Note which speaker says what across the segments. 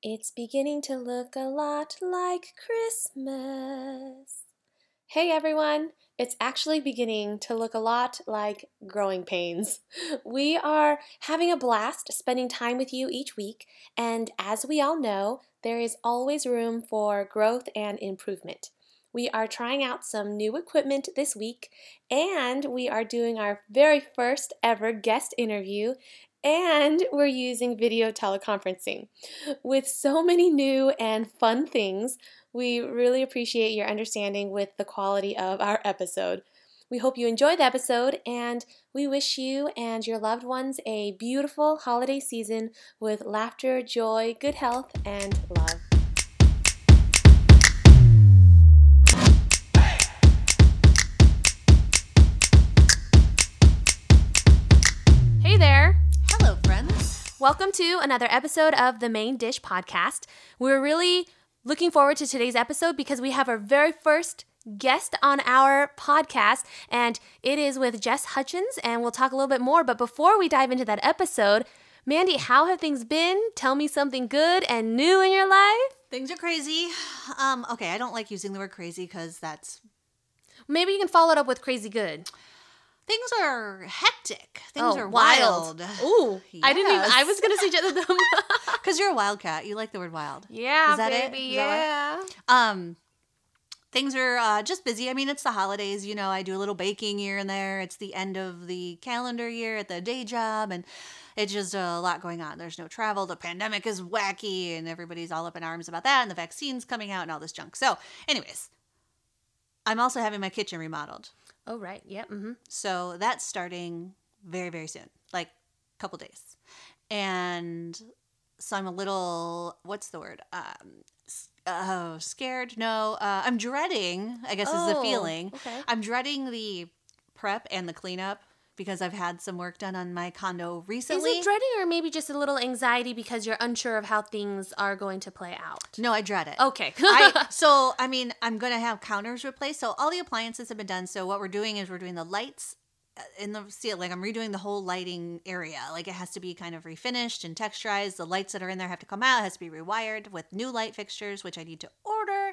Speaker 1: It's beginning to look a lot like Christmas. Hey everyone! It's actually beginning to look a lot like growing pains. We are having a blast spending time with you each week, and as we all know, there is always room for growth and improvement. We are trying out some new equipment this week, and we are doing our very first ever guest interview and we're using video teleconferencing. With so many new and fun things, we really appreciate your understanding with the quality of our episode. We hope you enjoy the episode and we wish you and your loved ones a beautiful holiday season with laughter, joy, good health, and love. Welcome to another episode of the Main Dish Podcast. We're really looking forward to today's episode because we have our very first guest on our podcast, and it is with Jess Hutchins, and we'll talk a little bit more. But before we dive into that episode, Mandy, how have things been? Tell me something good and new in your life.
Speaker 2: Things are crazy. Um, okay, I don't like using the word crazy because that's
Speaker 1: Maybe you can follow it up with crazy good.
Speaker 2: Things are hectic. Things
Speaker 1: Oh,
Speaker 2: are
Speaker 1: wild.
Speaker 2: wild.
Speaker 1: Ooh, I didn't even. I was gonna suggest them.
Speaker 2: Because you're a wildcat. You like the word wild.
Speaker 1: yeah,
Speaker 2: Is that it?
Speaker 1: baby.
Speaker 2: Is that
Speaker 1: yeah.
Speaker 2: Um, things are uh, just busy. I mean, it's the holidays. You know, I do a little baking here and there. It's the end of the calendar year at the day job, and it's just a lot going on. There's no travel. The pandemic is wacky, and everybody's all up in arms about that, and the vaccine's coming out, and all this junk. So, anyways, I'm also having my kitchen remodeled.
Speaker 1: Oh right. Yep. Mm-hmm.
Speaker 2: So that's starting very, very soon, like a couple days. And so I'm a little, what's the word? Um, oh, scared? No, uh, I'm dreading, I guess is the
Speaker 1: Oh,
Speaker 2: feeling.
Speaker 1: okay.
Speaker 2: I'm dreading the prep and the cleanup because I've had some work done on my condo recently.
Speaker 1: Is it dreading or maybe just a little anxiety because you're unsure of how things are going to play out?
Speaker 2: no, I dread it.
Speaker 1: Okay.
Speaker 2: I, so I mean, I'm gonna have counters replaced. So all the appliances have been done. So what we're doing is we're doing the lights uh, in the ceiling. Like I'm redoing the whole lighting area. Like it has to be kind of refinished and texturized. The lights that are in there have to come out. It has to be rewired with new light fixtures, which I need to order.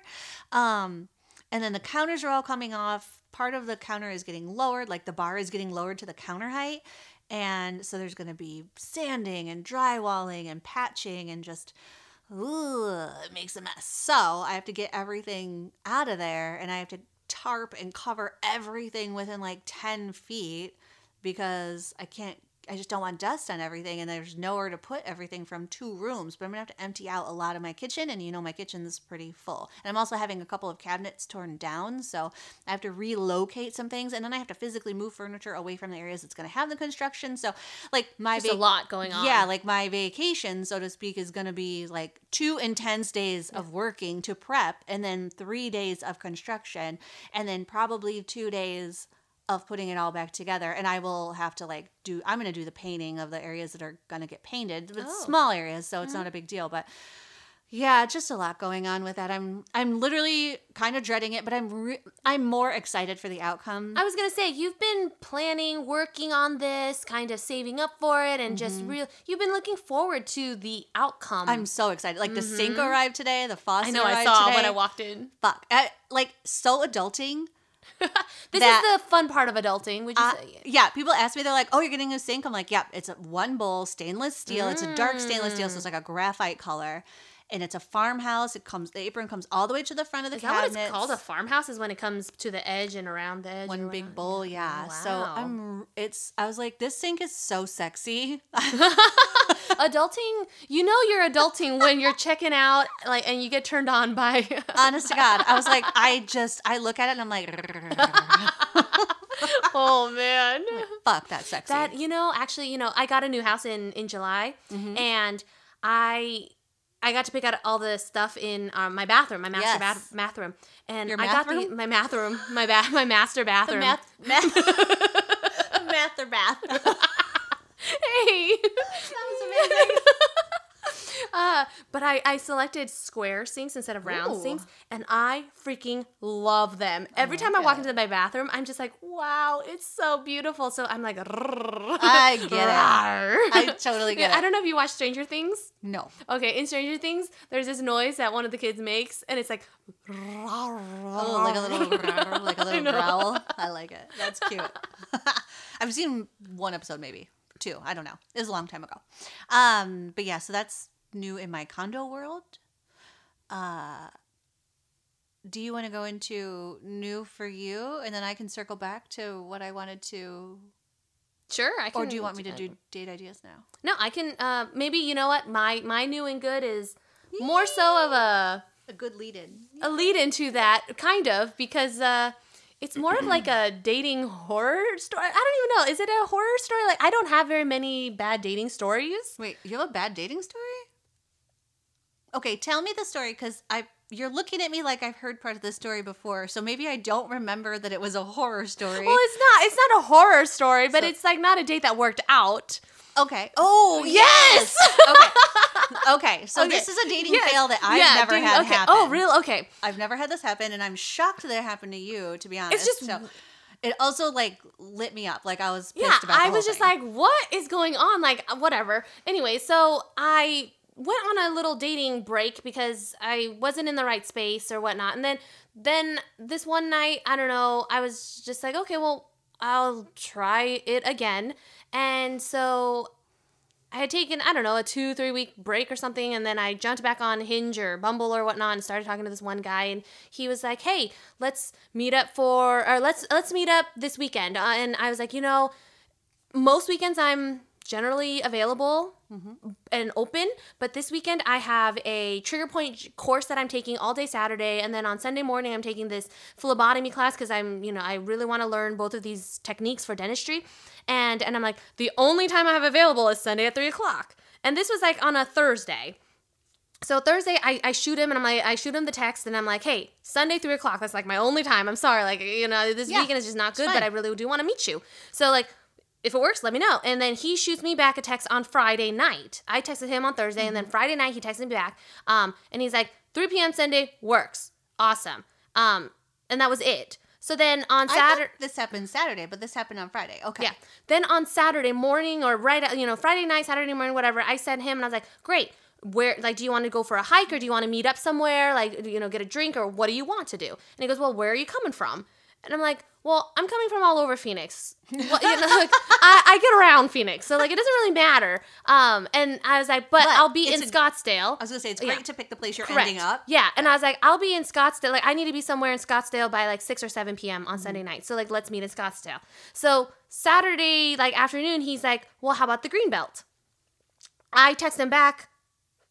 Speaker 2: Um, and then the counters are all coming off. Part of the counter is getting lowered, like the bar is getting lowered to the counter height. And so there's going to be sanding and drywalling and patching and just ooh, it makes a mess. So I have to get everything out of there and I have to tarp and cover everything within like 10 feet because I can't, I just don't want dust on everything and there's nowhere to put everything from two rooms. But I'm gonna have to empty out a lot of my kitchen and you know, my kitchen's pretty full. And I'm also having a couple of cabinets torn down. So I have to relocate some things and then I have to physically move furniture away from the areas that's gonna have the construction. So, like, my
Speaker 1: Just a lot going on.
Speaker 2: yeah, like my vacation, so to speak, is to be like two intense days of working to prep and then three days of construction and then probably two days of putting it all back together. And I will have to like do, I'm going to do the painting of the areas that are going to get painted. It's
Speaker 1: Oh.
Speaker 2: small areas, so it's not a big deal. But yeah, just a lot going on with that. I'm I'm literally kind of dreading it, but I'm re- I'm more excited for the outcome.
Speaker 1: I was gonna say you've been planning, working on this, kind of saving up for it, and just real. You've been looking forward to the outcome.
Speaker 2: Mm-hmm. I'm so excited. Like the sink arrived today, the faucet
Speaker 1: Mm-hmm. I know. I saw
Speaker 2: today.
Speaker 1: when I walked in.
Speaker 2: fuck I, like so adulting
Speaker 1: This
Speaker 2: That-
Speaker 1: is the fun part of adulting. Would you
Speaker 2: uh,
Speaker 1: say?
Speaker 2: yeah people ask me they're like oh you're getting a sink i'm like yep it's a one bowl stainless steel it's a dark stainless steel so it's like a graphite color and it's a farmhouse it comes the apron comes all the way to the front of the
Speaker 1: Is that what it's called? A farmhouse is when it comes to the edge and around the edge.
Speaker 2: one big bowl yeah so
Speaker 1: Wow.
Speaker 2: i'm it's i was like this sink is so sexy
Speaker 1: adulting. You know you're adulting when you're checking out, like, and you get turned on by.
Speaker 2: honest to god i was like i just i look at it and i'm like
Speaker 1: oh man.
Speaker 2: fuck that sexy
Speaker 1: That you know, actually, you know, I got a new house in in July,
Speaker 2: Mm-hmm.
Speaker 1: and I I got to pick out all the stuff in um, my bathroom, my master
Speaker 2: Yes.
Speaker 1: bath- bathroom, and
Speaker 2: Your
Speaker 1: I got the
Speaker 2: bathroom?
Speaker 1: my bathroom, my bath, my master
Speaker 2: the
Speaker 1: bathroom.
Speaker 2: math math math bath
Speaker 1: hey,
Speaker 2: that was amazing
Speaker 1: Uh, but I, I selected square sinks instead of round
Speaker 2: Ooh.
Speaker 1: sinks, and I freaking love them. Every time I walk into my bathroom, I'm just like, wow, it's so beautiful. So I'm like,
Speaker 2: I get it. I totally get it.
Speaker 1: I don't know if you watch Stranger Things.
Speaker 2: No.
Speaker 1: Okay, in Stranger Things, there's this noise that one of the kids makes, and it's like,
Speaker 2: Oh, like a little like a little growl. I like it. That's cute. I've seen one episode, maybe two. I don't know. It was a long time ago. Um, but yeah, so that's new in my condo world. Uh, do you want to go into new for you, and then I can circle back to what I wanted to,
Speaker 1: Sure, I can.
Speaker 2: or do you want me to do date ideas now?
Speaker 1: No, I can. Uh, maybe you know what my my new and good is more so of a
Speaker 2: A good lead in.
Speaker 1: a lead into that kind of because uh, it's more of like a dating horror story. I don't even know. Is it a horror story? Like I don't have very many bad dating stories.
Speaker 2: Wait, you have a bad dating story? Okay, tell me the story because I you're looking at me like I've heard part of the story before, so maybe I don't remember that it was a horror story.
Speaker 1: Well, it's not. It's not a horror story, but
Speaker 2: So-
Speaker 1: it's like not a date that worked out.
Speaker 2: Okay. Oh
Speaker 1: Yes!
Speaker 2: okay. Okay. So
Speaker 1: Okay.
Speaker 2: this is a dating
Speaker 1: Yes.
Speaker 2: fail that I've
Speaker 1: Yeah,
Speaker 2: never
Speaker 1: dating-
Speaker 2: had
Speaker 1: okay.
Speaker 2: happen.
Speaker 1: Oh, real? Okay.
Speaker 2: I've never had this happen, and I'm shocked that it happened to you. To be honest, it's
Speaker 1: just-
Speaker 2: so it also like lit me up. Like I was pissed
Speaker 1: yeah,
Speaker 2: about.
Speaker 1: I was just
Speaker 2: thing.
Speaker 1: like, what is going on? Like, uh, whatever. Anyway, so I went on a little dating break because I wasn't in the right space or whatnot. And then, then this one night, I don't know, I was just like, okay, well, I'll try it again. And so I had taken, I don't know, a two, three week break or something, and then I jumped back on Hinge or Bumble or whatnot and started talking to this one guy, and he was like, "Hey, let's meet up for, or let's let's meet up this weekend." Uh, and I was like, you know, most weekends I'm generally available mm-hmm. and open, but this weekend I have a trigger point course that I'm taking all day Saturday, and then on Sunday morning I'm taking this phlebotomy class because I'm, you know, I really want to learn both of these techniques for dentistry, and and I'm like the only time I have available is Sunday at three o'clock, and this was like on a Thursday. So Thursday, I, I shoot him and I'm like, I shoot him the text and I'm like, hey, Sunday three o'clock. That's like my only time. I'm sorry, like you know, this
Speaker 2: Yeah,
Speaker 1: weekend is just not good, but. I really do want to meet you. So like, if it works, let me know. And then he shoots me back a text on Friday night. I texted him on Thursday, and
Speaker 2: Mm-hmm.
Speaker 1: then Friday night he texted me back. Um, and he's like, 3 p.m. Sunday works, awesome. Um, and that was it. So then on Saturday,
Speaker 2: this happened Saturday, but this happened on Friday. Okay.
Speaker 1: yeah. Then on Saturday morning or right, you know, Friday night, Saturday morning, whatever, I sent him and I was like, great. Where, like, do you want to go for a hike or do you want to meet up somewhere? Like, you know, get a drink or what do you want to do? And he goes, well, where are you coming from? And I'm like, well, I'm coming from all over Phoenix. Well, you know, like, I, I get around Phoenix, so like it doesn't really matter. Um, and I was like, but,
Speaker 2: But
Speaker 1: I'll be in
Speaker 2: a-
Speaker 1: Scottsdale.
Speaker 2: I was gonna say it's
Speaker 1: Yeah.
Speaker 2: great to pick the place you're
Speaker 1: Correct.
Speaker 2: ending up.
Speaker 1: Yeah, and I was like, I'll be in Scottsdale. Like, I need to be somewhere in Scottsdale by like six or seven p.m.
Speaker 2: Mm-hmm.
Speaker 1: on Sunday night. So like, let's meet in Scottsdale. So Saturday like afternoon, he's like, well, how about the Greenbelt? I text him back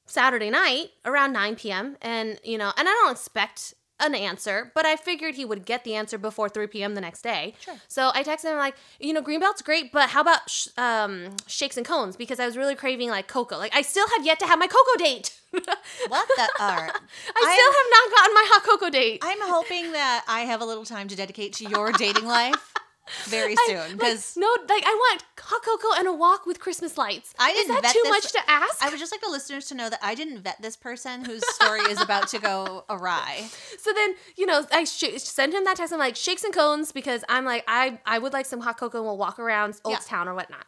Speaker 1: Saturday night around nine p.m. and you know, and I don't expect an answer, but I figured he would get the answer before 3 p.m. the next day.
Speaker 2: Sure.
Speaker 1: So I texted him like, you know, Greenbelt's great, but how about sh- um, shakes and cones? Because I was really craving like cocoa. Like I still have yet to have my cocoa date.
Speaker 2: What the? Right.
Speaker 1: I still have not gotten my hot cocoa date.
Speaker 2: I'm hoping that I have a little time to dedicate to your dating life very soon
Speaker 1: Like,
Speaker 2: because
Speaker 1: no, like I want hot cocoa and a walk with Christmas lights.
Speaker 2: I
Speaker 1: Is
Speaker 2: didn't
Speaker 1: that
Speaker 2: vet
Speaker 1: too
Speaker 2: this-
Speaker 1: much to ask?
Speaker 2: I would just like the listeners to know that I didn't vet this person whose story is about to go awry.
Speaker 1: so then, you know, I sh- send him that text. I'm like shakes and cones because I'm like I I would like some hot cocoa and we'll walk around Old
Speaker 2: Yeah.
Speaker 1: Town or whatnot.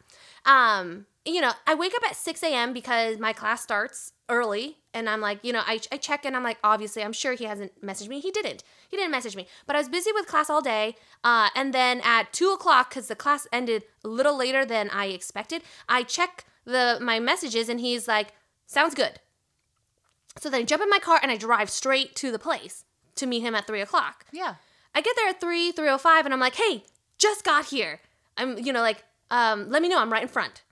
Speaker 1: Um, you know, I wake up at 6 a.m. because my class starts early, and I'm like, you know, I, I check and I'm like, obviously, I'm sure he hasn't messaged me. He didn't. He didn't message me, but I was busy with class all day. Uh, and then at two o'clock, because the class ended a little later than I expected, I check the my messages, and he's like, sounds good. So then I jump in my car and I drive straight to the place to meet him at three o'clock.
Speaker 2: Yeah.
Speaker 1: I get there at 3, 305, and I'm like, hey, just got here. I'm, you know, like, um, let me know. I'm right in front.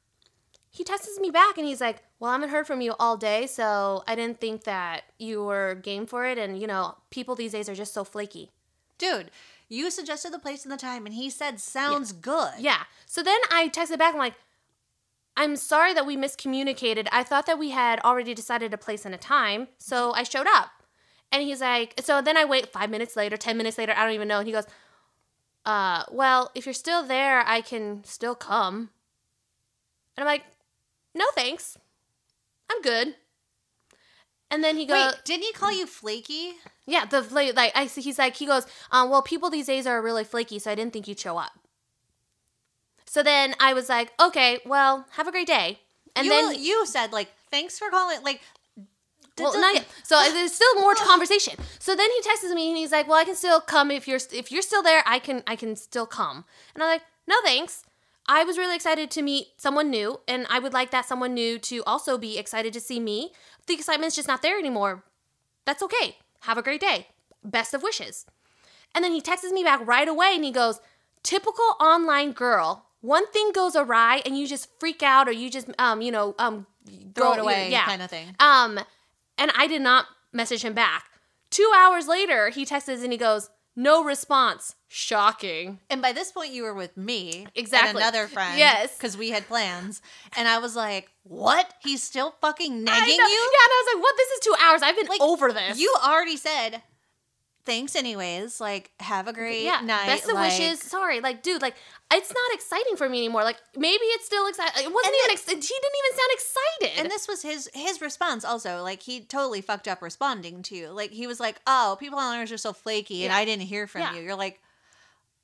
Speaker 1: He texts me back and he's like, well, I haven't heard from you all day, so I didn't think that you were game for it. And, you know, people these days are just so flaky.
Speaker 2: Dude, you suggested the place and the time, and he said, sounds good.
Speaker 1: Yeah. So then I texted back. I'm like, I'm sorry that we miscommunicated. I thought that we had already decided a place and a time, so I showed up. And he's like, so then I wait five minutes later, 10 minutes later, I don't even know. And he goes, uh, well, if you're still there, I can still come. And I'm like, no thanks. I'm good. And then he goes,
Speaker 2: Wait, didn't he call you flaky?
Speaker 1: yeah, the like I see he's like he goes, um, well, people these days are really flaky, so I didn't think you'd show up. So then I was like, okay, well, have a great day. And
Speaker 2: you,
Speaker 1: then
Speaker 2: you said like, thanks for calling. Like,
Speaker 1: well,
Speaker 2: d-
Speaker 1: not yet. So there's still more conversation. So then he texts me and he's like, "Well, I can still come if you're if you're still there. I can I can still come." And I'm like, "No, thanks. I was really excited to meet someone new, and I would like that someone new to also be excited to see me. The excitement's just not there anymore. That's okay. Have a great day. Best of wishes." And then he texts me back right away and he goes, "Typical online girl. One thing goes awry and you just freak out or you just um you know um
Speaker 2: throw
Speaker 1: go-
Speaker 2: it away,
Speaker 1: yeah
Speaker 2: kind of thing.
Speaker 1: um, and I did not message him back. Two hours later, he texts and he goes, "No response. Shocking."
Speaker 2: And by this point, you were with me,
Speaker 1: Exactly.
Speaker 2: and another friend,
Speaker 1: Yes.
Speaker 2: because we had plans. And I was like, "What? He's still fucking nagging you?
Speaker 1: Yeah, and I was like, "What? This is two hours. I've been
Speaker 2: Like,
Speaker 1: over this."
Speaker 2: You already said." Thanks, anyways. Like, have a great
Speaker 1: yeah,
Speaker 2: night.
Speaker 1: best of
Speaker 2: like-
Speaker 1: wishes. Sorry, like, dude, like, it's not exciting for me anymore. Like, maybe it's still exciting. It wasn't
Speaker 2: And
Speaker 1: even. Ex- he didn't even sound excited.
Speaker 2: And this was his his response also. Like he totally fucked up responding to you. Like he was like, "Oh, people on ours are so flaky, and I didn't hear from
Speaker 1: Yeah.
Speaker 2: you." You're like,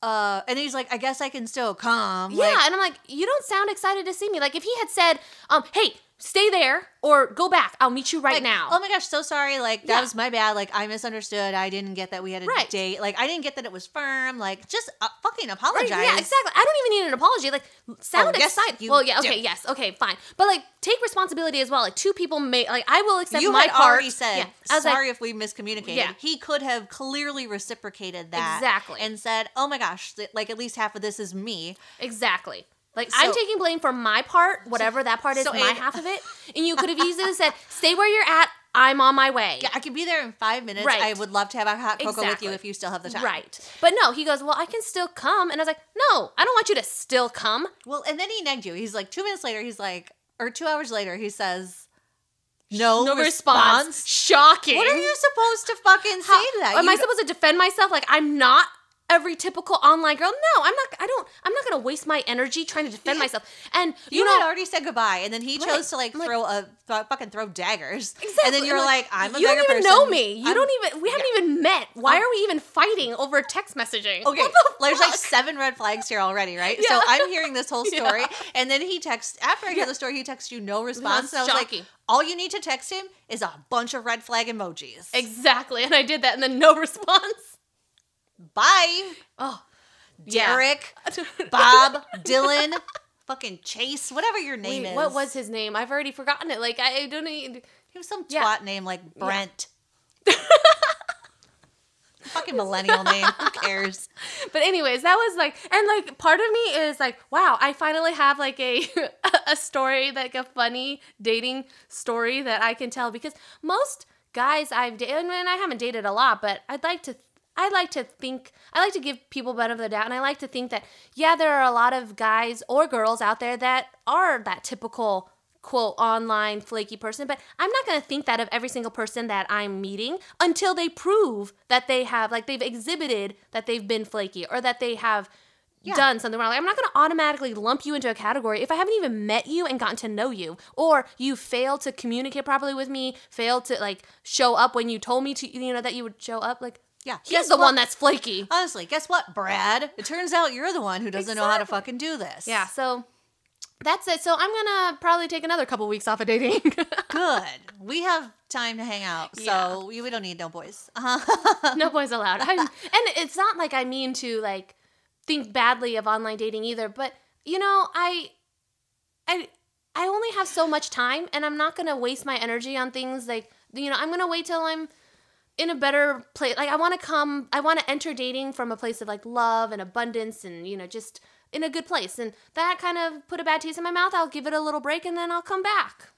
Speaker 2: "Uh," and he's like, "I guess I can still come."
Speaker 1: yeah,
Speaker 2: Like,
Speaker 1: and I'm like, you don't sound excited to see me. Like, if he had said, um, hey, stay there or go back, I'll meet you right
Speaker 2: like,
Speaker 1: now.
Speaker 2: Oh my gosh, so sorry. Like that
Speaker 1: Yeah.
Speaker 2: was my bad. Like I misunderstood. I didn't get that we had a
Speaker 1: Right.
Speaker 2: date. Like I didn't get that it was firm. Like just uh, fucking
Speaker 1: Right,
Speaker 2: apologize.
Speaker 1: yeah, exactly. I don't even need an apology. Like, sound
Speaker 2: Oh, yes,
Speaker 1: excited. Well, yeah,
Speaker 2: do.
Speaker 1: okay, yes, okay, fine. But like, take responsibility as well. Like, two people may like. I will accept
Speaker 2: You
Speaker 1: my
Speaker 2: had
Speaker 1: part.
Speaker 2: already said,
Speaker 1: Yeah, I was like,
Speaker 2: sorry if we miscommunicated.
Speaker 1: Yeah.
Speaker 2: He could have clearly reciprocated that.
Speaker 1: Exactly.
Speaker 2: And said, oh my gosh, like at least half of this is me.
Speaker 1: exactly. Like, I'm taking blame for my part, whatever that part is,
Speaker 2: so
Speaker 1: my
Speaker 2: Anne-
Speaker 1: half of it. And you could have easily said, "Stay where you're at. I'm on my way."
Speaker 2: Yeah, I could be there in five minutes.
Speaker 1: Right.
Speaker 2: I would love to have a hot cocoa with you if you still have the time.
Speaker 1: Right. But no, he goes, "Well, I can still come," and I was like, "No, I don't want you to still come."
Speaker 2: Well, and then he negged you. He's like, two minutes later, he's like, or two hours later, he says, no, no response.
Speaker 1: Shocking.
Speaker 2: What are you supposed to fucking say
Speaker 1: How-
Speaker 2: to that?
Speaker 1: Am
Speaker 2: You
Speaker 1: I supposed to defend myself like I'm not every typical online girl? No, I'm not. I don't. I'm not gonna waste my energy trying to defend myself. And
Speaker 2: You,
Speaker 1: you, know,
Speaker 2: had already said goodbye, and then he
Speaker 1: Right.
Speaker 2: chose to like
Speaker 1: like-
Speaker 2: throw a th- fucking throw daggers.
Speaker 1: exactly.
Speaker 2: And then you're
Speaker 1: I'm
Speaker 2: like, I'm a
Speaker 1: you don't even
Speaker 2: person.
Speaker 1: know me. You
Speaker 2: I'm-
Speaker 1: don't even. We haven't
Speaker 2: yeah.
Speaker 1: even met. Why are we even fighting over text messaging?
Speaker 2: Okay,
Speaker 1: the
Speaker 2: there's like seven red flags here already, right?
Speaker 1: Yeah.
Speaker 2: So I'm hearing this whole
Speaker 1: Yeah.
Speaker 2: story, and then he texts after I hear
Speaker 1: Yeah.
Speaker 2: the story, he texts you no response, and I was
Speaker 1: shocking.
Speaker 2: like, all you need to text him is a bunch of red flag emojis.
Speaker 1: Exactly. And I did that, and then no response.
Speaker 2: Bye,
Speaker 1: Oh, yeah.
Speaker 2: Derek, Bob, Dylan, fucking Chase, whatever your name
Speaker 1: Wait,
Speaker 2: is.
Speaker 1: what was his name? I've already forgotten it. Like I don't even.
Speaker 2: He was some twat
Speaker 1: Yeah.
Speaker 2: name like Brent. fucking millennial name. Who cares?
Speaker 1: But anyways, that was like, and like part of me is like, wow, I finally have like a a story, like a funny dating story that I can tell because most guys I've dated, and I haven't dated a lot, but I'd like to. I like to think I like to give people benefit of the doubt, and I like to think that yeah, there are a lot of guys or girls out there that are that typical quote online flaky person, but I'm not going to think that of every single person that I'm meeting until they prove that they have like they've exhibited that they've been flaky or that they have
Speaker 2: Yeah.
Speaker 1: done something wrong. Like, I'm not going to automatically lump you into a category if I haven't even met you and gotten to know you or you failed to communicate properly with me, failed to like show up when you told me to you know that you would show up like
Speaker 2: Yeah.
Speaker 1: he's the
Speaker 2: what?
Speaker 1: one that's flaky.
Speaker 2: Honestly, guess what, Brad? It turns out you're the one who doesn't know how to fucking do this.
Speaker 1: Yeah, so that's it. So I'm going to probably take another couple weeks off of dating.
Speaker 2: Good. We have time to hang out, so
Speaker 1: Yeah.
Speaker 2: we, we don't need no boys.
Speaker 1: No boys allowed. I'm, and it's not like I mean to like think badly of online dating either, but you know, I I I only have so much time and I'm not going to waste my energy on things like you know, I'm going to wait till I'm in a better place. Like I want to come I want to enter dating from a place of like love and abundance and you know, just in a good place. And that kind of put a bad taste in my mouth. I'll give it a little break and then I'll come back.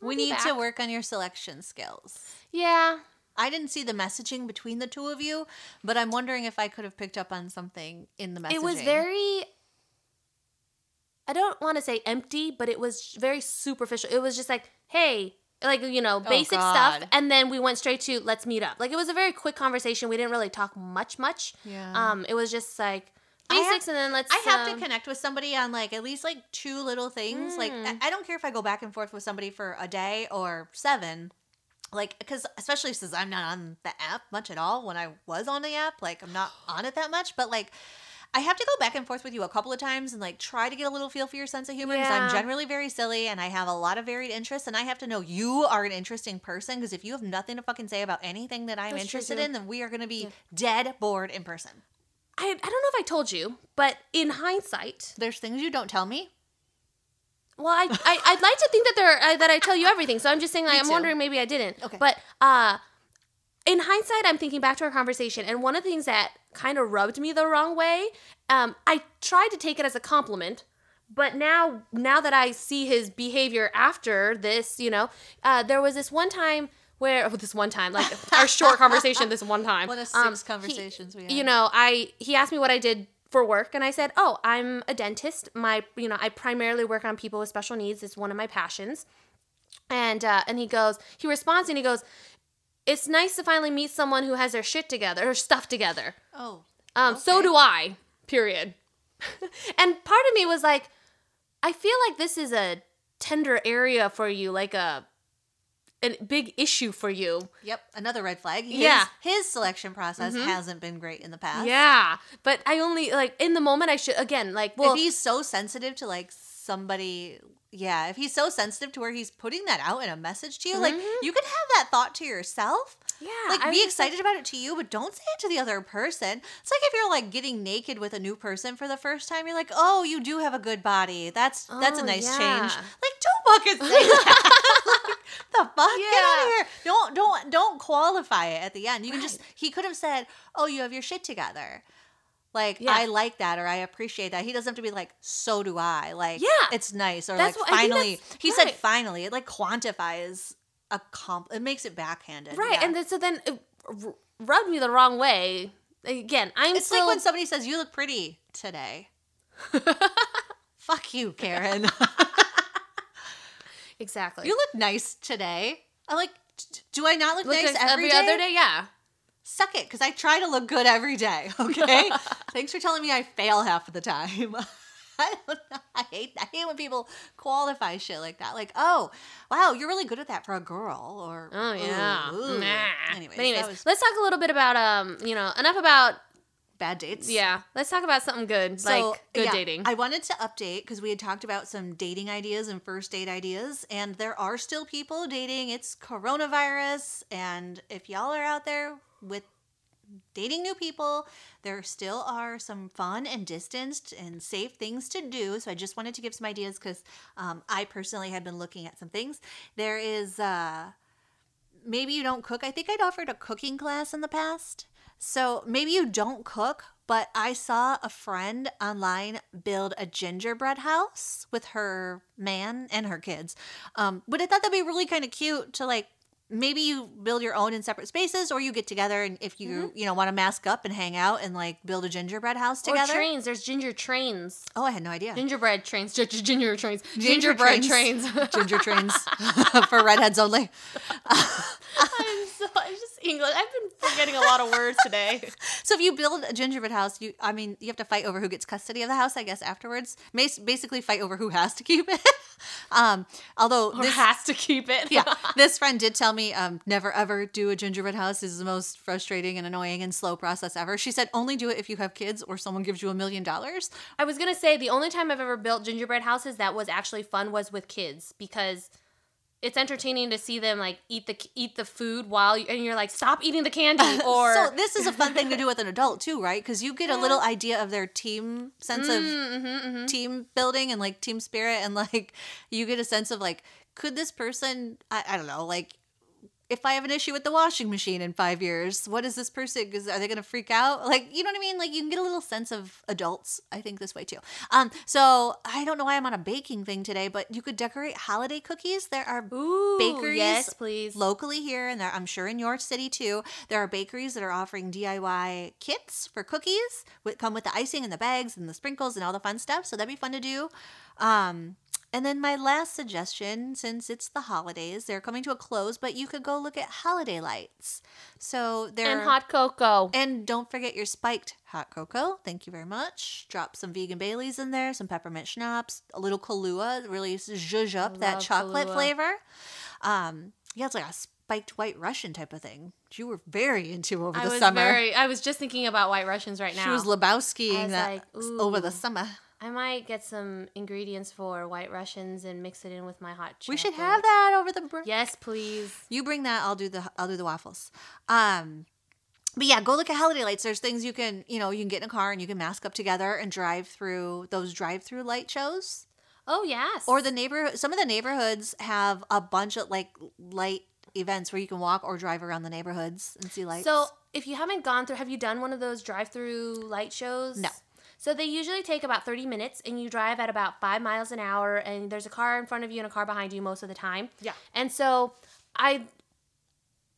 Speaker 1: I'll
Speaker 2: we need to work on your selection skills.
Speaker 1: Yeah.
Speaker 2: I didn't see the messaging between the two of you, but I'm wondering if I could have picked up on something in the messaging.
Speaker 1: It was very I don't want to say empty, but it was very superficial. It was just like, hey, like you know, basic stuff and then we went straight to let's meet up. Like it was a very quick conversation. We didn't really talk much much.
Speaker 2: Yeah.
Speaker 1: Um it was just like
Speaker 2: I have-
Speaker 1: basics and then let's
Speaker 2: I have
Speaker 1: um,
Speaker 2: to connect with somebody on like at least like two little things. Like
Speaker 1: Mm.
Speaker 2: I, I don't care if I go back and forth with somebody for a day or seven. like because especially since i'm not on the app much at all when i was on the app like i'm not on it that much but like i have to go back and forth with you a couple of times and like try to get a little feel for your sense of humor because i'm generally very silly and i have a lot of varied interests and i have to know you are an interesting person because if you have nothing to fucking say about anything that i'm
Speaker 1: That's
Speaker 2: interested in then we are going to be dead bored in person
Speaker 1: I, I don't know if I told you, but in hindsight,
Speaker 2: there's things you don't tell me
Speaker 1: well, I, I I'd like to think that there uh, that I tell you everything. So I'm just saying, like, I'm
Speaker 2: too.
Speaker 1: wondering maybe I didn't.
Speaker 2: Okay.
Speaker 1: But uh, in hindsight, I'm thinking back to our conversation, and one of the things that kind of rubbed me the wrong way, um, I tried to take it as a compliment. But now, now that I see his behavior after this, you know, uh, there was this one time where, oh, this one time, like our short conversation, this one time,
Speaker 2: One of six
Speaker 1: um, he-
Speaker 2: conversations we had.
Speaker 1: you know, I he asked me what I did for work, and I said, "Oh, I'm a dentist. My, you know, I primarily work on people with special needs. It's one of my passions." And uh, and he goes, he responds, and he goes, "It's nice to finally meet someone who has their shit together, or stuff together."
Speaker 2: oh
Speaker 1: Um, so do I. Period. and part of me was like, I feel like this is a tender area for you, like a a big issue for you.
Speaker 2: Yep, another red flag. His,
Speaker 1: Yeah.
Speaker 2: his selection process
Speaker 1: Mhm.
Speaker 2: hasn't been great in the past.
Speaker 1: Yeah, but I only like in the moment. I should again like well.
Speaker 2: if he's so sensitive to like somebody, yeah, if he's so sensitive to where he's putting that out in a message to you, like
Speaker 1: Mhm.
Speaker 2: you can have that thought to yourself.
Speaker 1: yeah,
Speaker 2: Like be excited about it to you, but don't say it to the other person. It's like if you're like getting naked with a new person for the first time, you're like, "Oh, you do have a good body. That's that's a
Speaker 1: Oh,
Speaker 2: nice
Speaker 1: yeah.
Speaker 2: change." Like, don't fucking say that. Like, the fuck? Get out of
Speaker 1: Yeah.
Speaker 2: here. Don't don't don't qualify it at the end. You can just he could have said, "Oh, you have your shit together." Like
Speaker 1: Yeah.
Speaker 2: I like that or I appreciate that. He doesn't have to be like, so do I. Like
Speaker 1: Yeah.
Speaker 2: it's nice or
Speaker 1: That's
Speaker 2: like
Speaker 1: what-
Speaker 2: finally. He said finally. It like quantifies a comp. It makes it backhanded.
Speaker 1: right,
Speaker 2: Yeah.
Speaker 1: and then so then it r- rubbed me the wrong way. Again, I'm
Speaker 2: It's
Speaker 1: still
Speaker 2: like when somebody says, "You look pretty today." Fuck you, Karen.
Speaker 1: exactly.
Speaker 2: you look nice today. I'm like, "D- do I not look,
Speaker 1: Look
Speaker 2: nice every,
Speaker 1: every other day, yeah.
Speaker 2: Suck it, because I try to look good every day. Okay. Thanks for telling me I fail half of the time. I don't know. I hate. I hate when people qualify shit like that. Like, oh, wow, you're really good at that for a girl. Or
Speaker 1: Oh yeah.
Speaker 2: ooh, ooh.
Speaker 1: Nah.
Speaker 2: Anyways,
Speaker 1: but anyways,
Speaker 2: was
Speaker 1: let's talk a little bit about um, you know, enough about
Speaker 2: bad dates.
Speaker 1: yeah. Let's talk about something good,
Speaker 2: So,
Speaker 1: like good
Speaker 2: yeah,
Speaker 1: dating.
Speaker 2: I wanted to update because we had talked about some dating ideas and first date ideas, and there are still people dating. It's coronavirus, and if y'all are out there with dating new people, there still are some fun and distanced and safe things to do. So I just wanted to give some ideas because um, I personally had been looking at some things. There is uh, maybe you don't cook. I think I'd offered a cooking class in the past. So maybe you don't cook, but I saw a friend online build a gingerbread house with her man and her kids. Um, but I thought that'd be really kind of cute to like maybe you build your own in separate spaces or you get together and if you mm-hmm. you know want to mask up and hang out and like build a gingerbread house together or
Speaker 1: trains. There's ginger trains.
Speaker 2: Oh, I had no idea.
Speaker 1: Gingerbread trains. Gi- gi- Ginger trains.
Speaker 2: Ginger
Speaker 1: Gingerbread
Speaker 2: trains.
Speaker 1: trains.
Speaker 2: Ginger trains for redheads only.
Speaker 1: I'm so I'm just English. I've been forgetting a lot of words today.
Speaker 2: So if you build a gingerbread house, you I mean you have to fight over who gets custody of the house, I guess afterwards. Basically fight over who has to keep it. um although
Speaker 1: Or
Speaker 2: this
Speaker 1: has to keep it.
Speaker 2: yeah, this friend did tell me um never ever do a gingerbread house is the most frustrating and annoying and slow process ever. She said only do it if you have kids or someone gives you a million dollars.
Speaker 1: I was gonna say the only time I've ever built gingerbread houses that was actually fun was with kids because it's entertaining to see them like eat the eat the food while you, and you're like stop eating the candy or
Speaker 2: so this is a fun thing to do with an adult too, right? Because you get a little idea of their team sense of
Speaker 1: Mm, mhm, mhm.
Speaker 2: team building and like team spirit and like you get a sense of like could this person I, I don't know like if I have an issue with the washing machine in five years, what is this person? Because are they going to freak out? Like, you know what I mean? Like, you can get a little sense of adults. I think this way too. Um, so I don't know why I'm on a baking thing today, but you could decorate holiday cookies. There are
Speaker 1: Ooh,
Speaker 2: bakeries
Speaker 1: yes, please.
Speaker 2: locally here, and there, I'm sure in your city too. There are bakeries that are offering DIY kits for cookies. With come with the icing and the bags and the sprinkles and all the fun stuff. So that'd be fun to do. Um, and then my last suggestion, since it's the holidays, they're coming to a close, but you could go look at holiday lights. So there
Speaker 1: and hot cocoa.
Speaker 2: and don't forget your spiked hot cocoa. Thank you very much. Drop some vegan Baileys in there, some peppermint schnapps, a little Kahlua, really zhuzh up that chocolate
Speaker 1: Kahlua.
Speaker 2: flavor. Um, yeah, it's like a spiked white Russian type of thing. You were very into over
Speaker 1: I
Speaker 2: the
Speaker 1: was
Speaker 2: summer.
Speaker 1: very. I was just thinking about White Russians right now.
Speaker 2: She was Lebowskiing
Speaker 1: was
Speaker 2: that
Speaker 1: like,
Speaker 2: over the summer.
Speaker 1: I might get some ingredients for White Russians and mix it in with my hot. Chocolate.
Speaker 2: We should have that over the break.
Speaker 1: Yes, please.
Speaker 2: You bring that. I'll do the I'll do the waffles. Um, but yeah, go look at holiday lights. There's things you can you know you can get in a car and you can mask up together and drive through those drive through light shows.
Speaker 1: Oh yes.
Speaker 2: Or the neighborhood. Some of the neighborhoods have a bunch of like light events where you can walk or drive around the neighborhoods and see lights.
Speaker 1: So if you haven't gone through, have you done one of those drive-through light shows?
Speaker 2: No.
Speaker 1: So they usually take about 30 minutes and you drive at about five miles an hour and there's a car in front of you and a car behind you most of the time.
Speaker 2: Yeah.
Speaker 1: And so I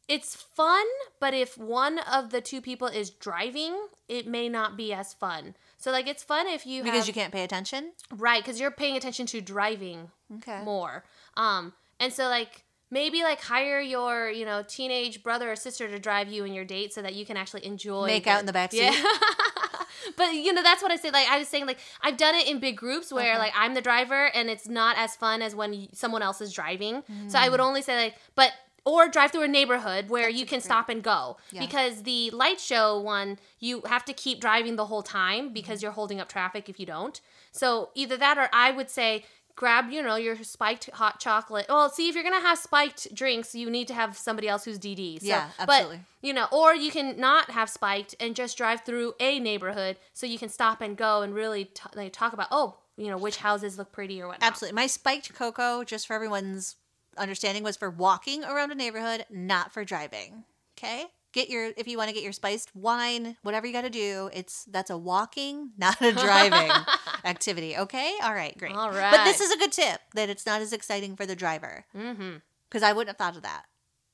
Speaker 1: it's fun, but if one of the two people is driving, it may not be as fun. So like it's fun if you
Speaker 2: because
Speaker 1: have,
Speaker 2: you can't pay attention.
Speaker 1: right because you're paying attention to driving
Speaker 2: Okay.
Speaker 1: more. Um, and so like maybe like hire your you know teenage brother or sister to drive you and your date so that you can actually enjoy
Speaker 2: Make out in the back seat.
Speaker 1: Yeah. but you know that's what I say. Like I was saying, like I've done it in big groups where
Speaker 2: Okay.
Speaker 1: like I'm the driver and it's not as fun as when someone else is driving. So I would only say like, but or drive through a neighborhood where you can stop and go
Speaker 2: Yeah.
Speaker 1: because the light show one you have to keep driving the whole time because you're holding up traffic if you don't. So either that or I would say grab you know your spiked hot chocolate. Well, see if you're gonna have spiked drinks, you need to have somebody else who's DD. So,
Speaker 2: Yeah, absolutely.
Speaker 1: But you know, or you can not have spiked and just drive through a neighborhood so you can stop and go and really t- like, talk about oh you know which houses look pretty or what.
Speaker 2: Absolutely. My spiked cocoa, just for everyone's understanding, was for walking around a neighborhood, not for driving. Okay? Get your if you want to get your spiced wine, whatever you got to do, it's that's a walking, not a driving activity. Okay? All right, great.
Speaker 1: All right,
Speaker 2: But this is a good tip that it's not as exciting for the driver
Speaker 1: Mm-hmm.
Speaker 2: because I wouldn't have thought of that.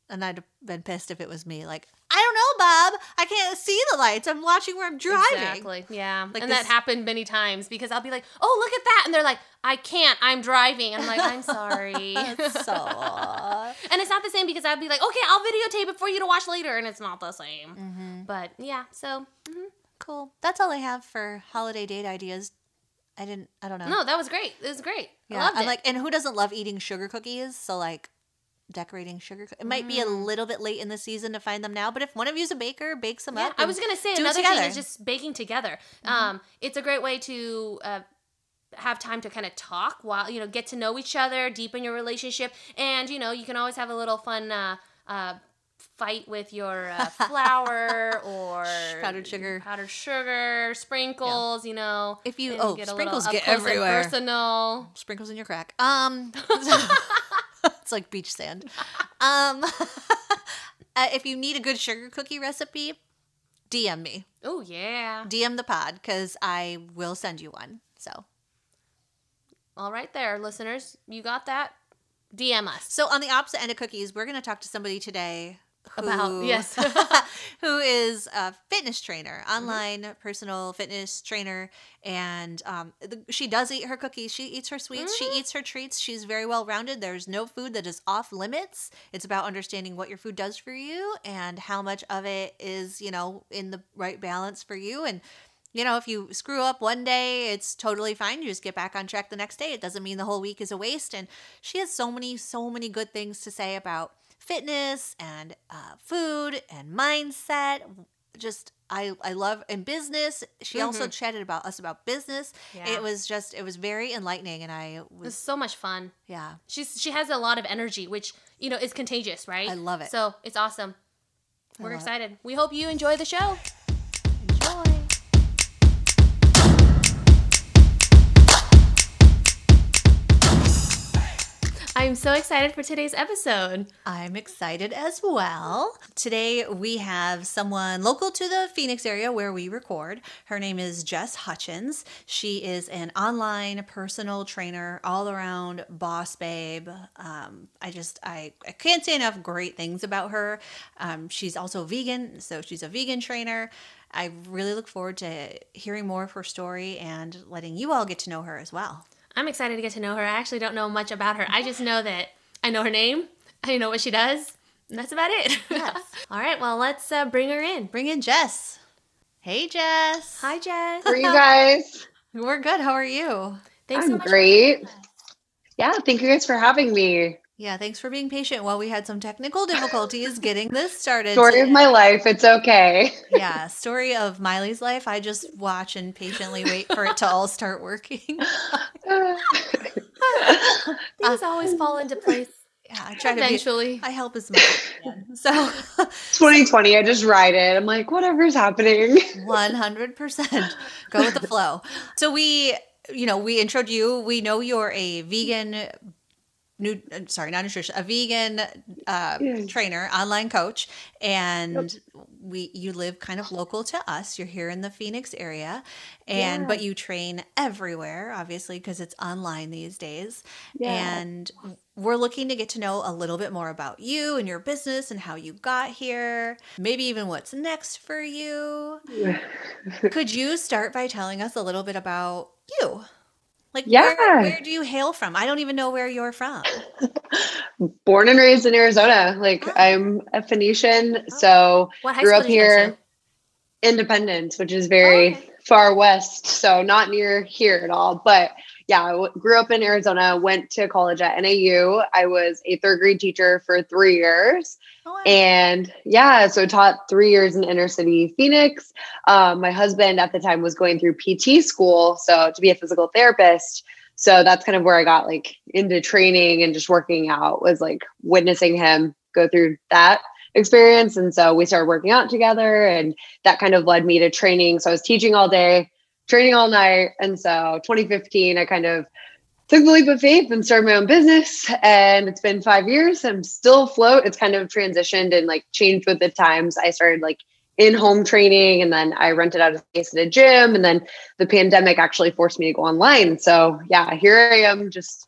Speaker 2: And I'd have been pissed if it was me. Like, I don't know, Bob. I can't see the lights. I'm watching where I'm driving.
Speaker 1: Exactly. Yeah.
Speaker 2: Like
Speaker 1: and
Speaker 2: this-
Speaker 1: that happened many times because I'll be like, "Oh, look at that," and they're like, "I can't. I'm driving." I'm like, "I'm sorry."
Speaker 2: It's so
Speaker 1: and it's not the same because I'd be like, "Okay, I'll videotape it for you to watch later," and it's not the same.
Speaker 2: Mhm.
Speaker 1: But yeah, so mhm.
Speaker 2: cool. That's all I have for holiday date ideas. I didn't. I don't know.
Speaker 1: no, that was great. It was great. I
Speaker 2: Yeah, I'm
Speaker 1: it.
Speaker 2: like, and who doesn't love eating sugar cookies? So like, decorating sugar. coo- It might be a
Speaker 1: Mm.
Speaker 2: little bit late in the season to find them now, but if one of you's a baker, bake some
Speaker 1: Yeah,
Speaker 2: up.
Speaker 1: I was gonna say another thing is just baking together.
Speaker 2: Mhm.
Speaker 1: Um, it's a great way to uh, have time to kind of talk while you know get to know each other, deepen your relationship, and you know you can always have a little fun uh, uh, fight with your uh, flour or
Speaker 2: powdered sugar.
Speaker 1: powdered sugar, sprinkles. You know,
Speaker 2: If you oh
Speaker 1: get
Speaker 2: sprinkles get everywhere.
Speaker 1: Personal.
Speaker 2: Sprinkles in your crack. Um, it's like beach sand. Um, uh, if you need a good sugar cookie recipe, DM me.
Speaker 1: Oh yeah.
Speaker 2: DM the pod because I will send you one. So
Speaker 1: All right, there, listeners, you got that. DM us.
Speaker 2: So on the opposite end of cookies, we're going to talk to somebody today
Speaker 1: About- yes.
Speaker 2: who is a fitness trainer,
Speaker 1: Mm-hmm.
Speaker 2: online personal fitness trainer, and um, the, she does eat her cookies. She eats her sweets.
Speaker 1: Mm-hmm.
Speaker 2: She eats her treats. She's very well rounded. There's no food that is off limits. It's about understanding what your food does for you and how much of it is you know in the right balance for you and. You know, if you screw up one day, it's totally fine. You just get back on track the next day. It doesn't mean the whole week is a waste. And she has so many, so many good things to say about fitness and uh, food and mindset. Just I I love in business. She also chatted about us about business.
Speaker 1: Mm-hmm. Yeah.
Speaker 2: It was just it was very enlightening, and I
Speaker 1: It's
Speaker 2: was
Speaker 1: so much fun.
Speaker 2: yeah.
Speaker 1: She's she has a lot of energy, which you know is contagious, right?
Speaker 2: I love it.
Speaker 1: So it's awesome. We're
Speaker 2: love it.
Speaker 1: excited. We hope you enjoy the show. I'm so excited for today's episode.
Speaker 2: I'm excited as well. Today we have someone local to the Phoenix area where we record. Her name is Jess Hutchins. She is an online personal trainer, all around boss babe. Um, I just I, I can't say enough great things about her. Um, she's also vegan, so she's a vegan trainer. I really look forward to hearing more of her story and letting you all get to know her as well.
Speaker 1: I'm excited to get to know her. I actually don't know much about her. I just know that I know her name. I know what she does. And that's about it.
Speaker 2: Yes.
Speaker 1: All right, well, let's uh, bring her in.
Speaker 2: Bring in Jess. Hey Jess.
Speaker 1: Hi, Jess.
Speaker 3: How are you guys?
Speaker 2: We're good. How are you?
Speaker 1: Thanks
Speaker 3: I'm
Speaker 1: so much.
Speaker 3: great.
Speaker 1: joining.
Speaker 3: Yeah, thank you guys for having me.
Speaker 2: Yeah, thanks for being patient while we had some technical difficulties getting this started.
Speaker 3: Story of my life. It's okay.
Speaker 2: yeah, story of Miley's life. I just watch and patiently wait for it to all start working.
Speaker 1: Things always fall into place.
Speaker 2: Yeah, I try to
Speaker 1: Eventually.
Speaker 2: be. I help as much as I can. So
Speaker 3: 2020, I just ride it. I'm like, whatever's happening.
Speaker 2: 100% go with the flow. So we, you know, we introed you. We know you're a vegan new uh, sorry not nutrition a vegan uh, trainer online coach and we you live kind of local to us. You're here in the phoenix area and
Speaker 3: Yeah.
Speaker 2: but you train everywhere obviously because it's online these days. And we're looking to get to know a little bit more about you and your business and how you got here maybe even what's next for you. Could you start by telling us a little bit about you like where,
Speaker 3: Yeah.
Speaker 2: where do you hail from i don't even know where you're from
Speaker 3: Born and raised in Arizona. Like
Speaker 2: Oh.
Speaker 3: I'm a Phoenician, oh. so
Speaker 1: What
Speaker 3: grew up
Speaker 1: did you go to?
Speaker 3: here. Independence, which is very oh,
Speaker 1: okay.
Speaker 3: far west, so not near here at all. But yeah, I w- grew up in Arizona, went to college at NAU. I was a third grade teacher for three years.
Speaker 2: Oh.
Speaker 3: And yeah, so taught three years in inner city Phoenix. Um, my husband at the time was going through PT school, so to be a physical therapist. So that's kind of where I got like into training and just working out was like witnessing him go through that experience. And so we started working out together, and that kind of led me to training. So I was teaching all day, training all night. And so 2015, I kind of took the leap of faith and started my own business. And it's been five years. I'm still afloat. It's kind of transitioned and like changed with the times. I started like in home training and then I rented out a space at a gym. And then the pandemic actually forced me to go online. So yeah, here I am just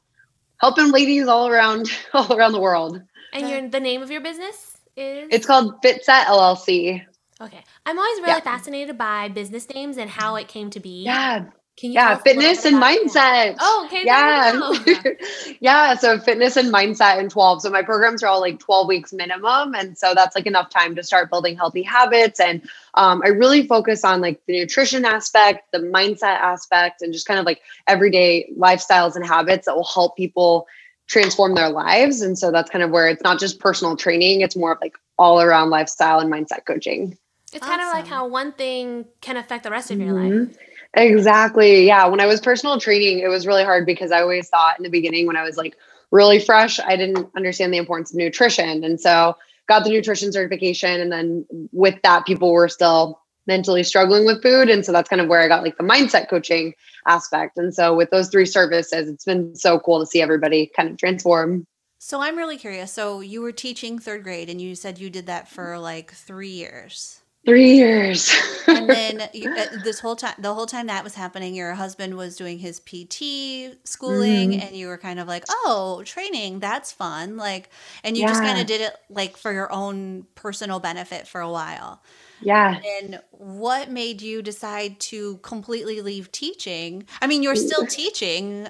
Speaker 3: helping ladies all around, all around the world.
Speaker 1: And your the name of your business is
Speaker 3: It's called FitSet LLC.
Speaker 1: Okay. I'm always really
Speaker 3: Yeah.
Speaker 1: fascinated by business names and how it came to be.
Speaker 3: Yeah,
Speaker 1: Can you tell
Speaker 3: yeah,
Speaker 1: us a little
Speaker 3: fitness
Speaker 1: bit
Speaker 3: and
Speaker 1: about that?
Speaker 3: mindset.
Speaker 1: Oh, okay.
Speaker 3: yeah. yeah. So fitness and mindset in 12. So my programs are all like 12 weeks minimum. And so that's like enough time to start building healthy habits. And um, I really focus on like the nutrition aspect, the mindset aspect, and just kind of like everyday lifestyles and habits that will help people transform their lives. And so that's kind of where it's not just personal training, it's more of like all around lifestyle and mindset coaching.
Speaker 1: It's kind of like how one thing can affect the rest of your life.
Speaker 3: Exactly. Yeah. When I was personal training, it was really hard because I always thought in the beginning when I was like really fresh, I didn't understand the importance of nutrition. And so got the nutrition certification. And then with that, people were still mentally struggling with food. And so that's kind of where I got like the mindset coaching aspect. And so with those three services, it's been so cool to see everybody kind of transform.
Speaker 2: so i'm really curious so you were teaching third grade and you said you did that for like three years
Speaker 3: Three years.
Speaker 2: and then you, uh, this whole time the whole time that was happening your husband was doing his pt schooling
Speaker 3: Mhm.
Speaker 2: and you were kind of like oh training that's fun like and you just kind of did it like for your own personal benefit for a while
Speaker 3: yeah.
Speaker 2: and what made you decide to completely leave teaching i mean you're still teaching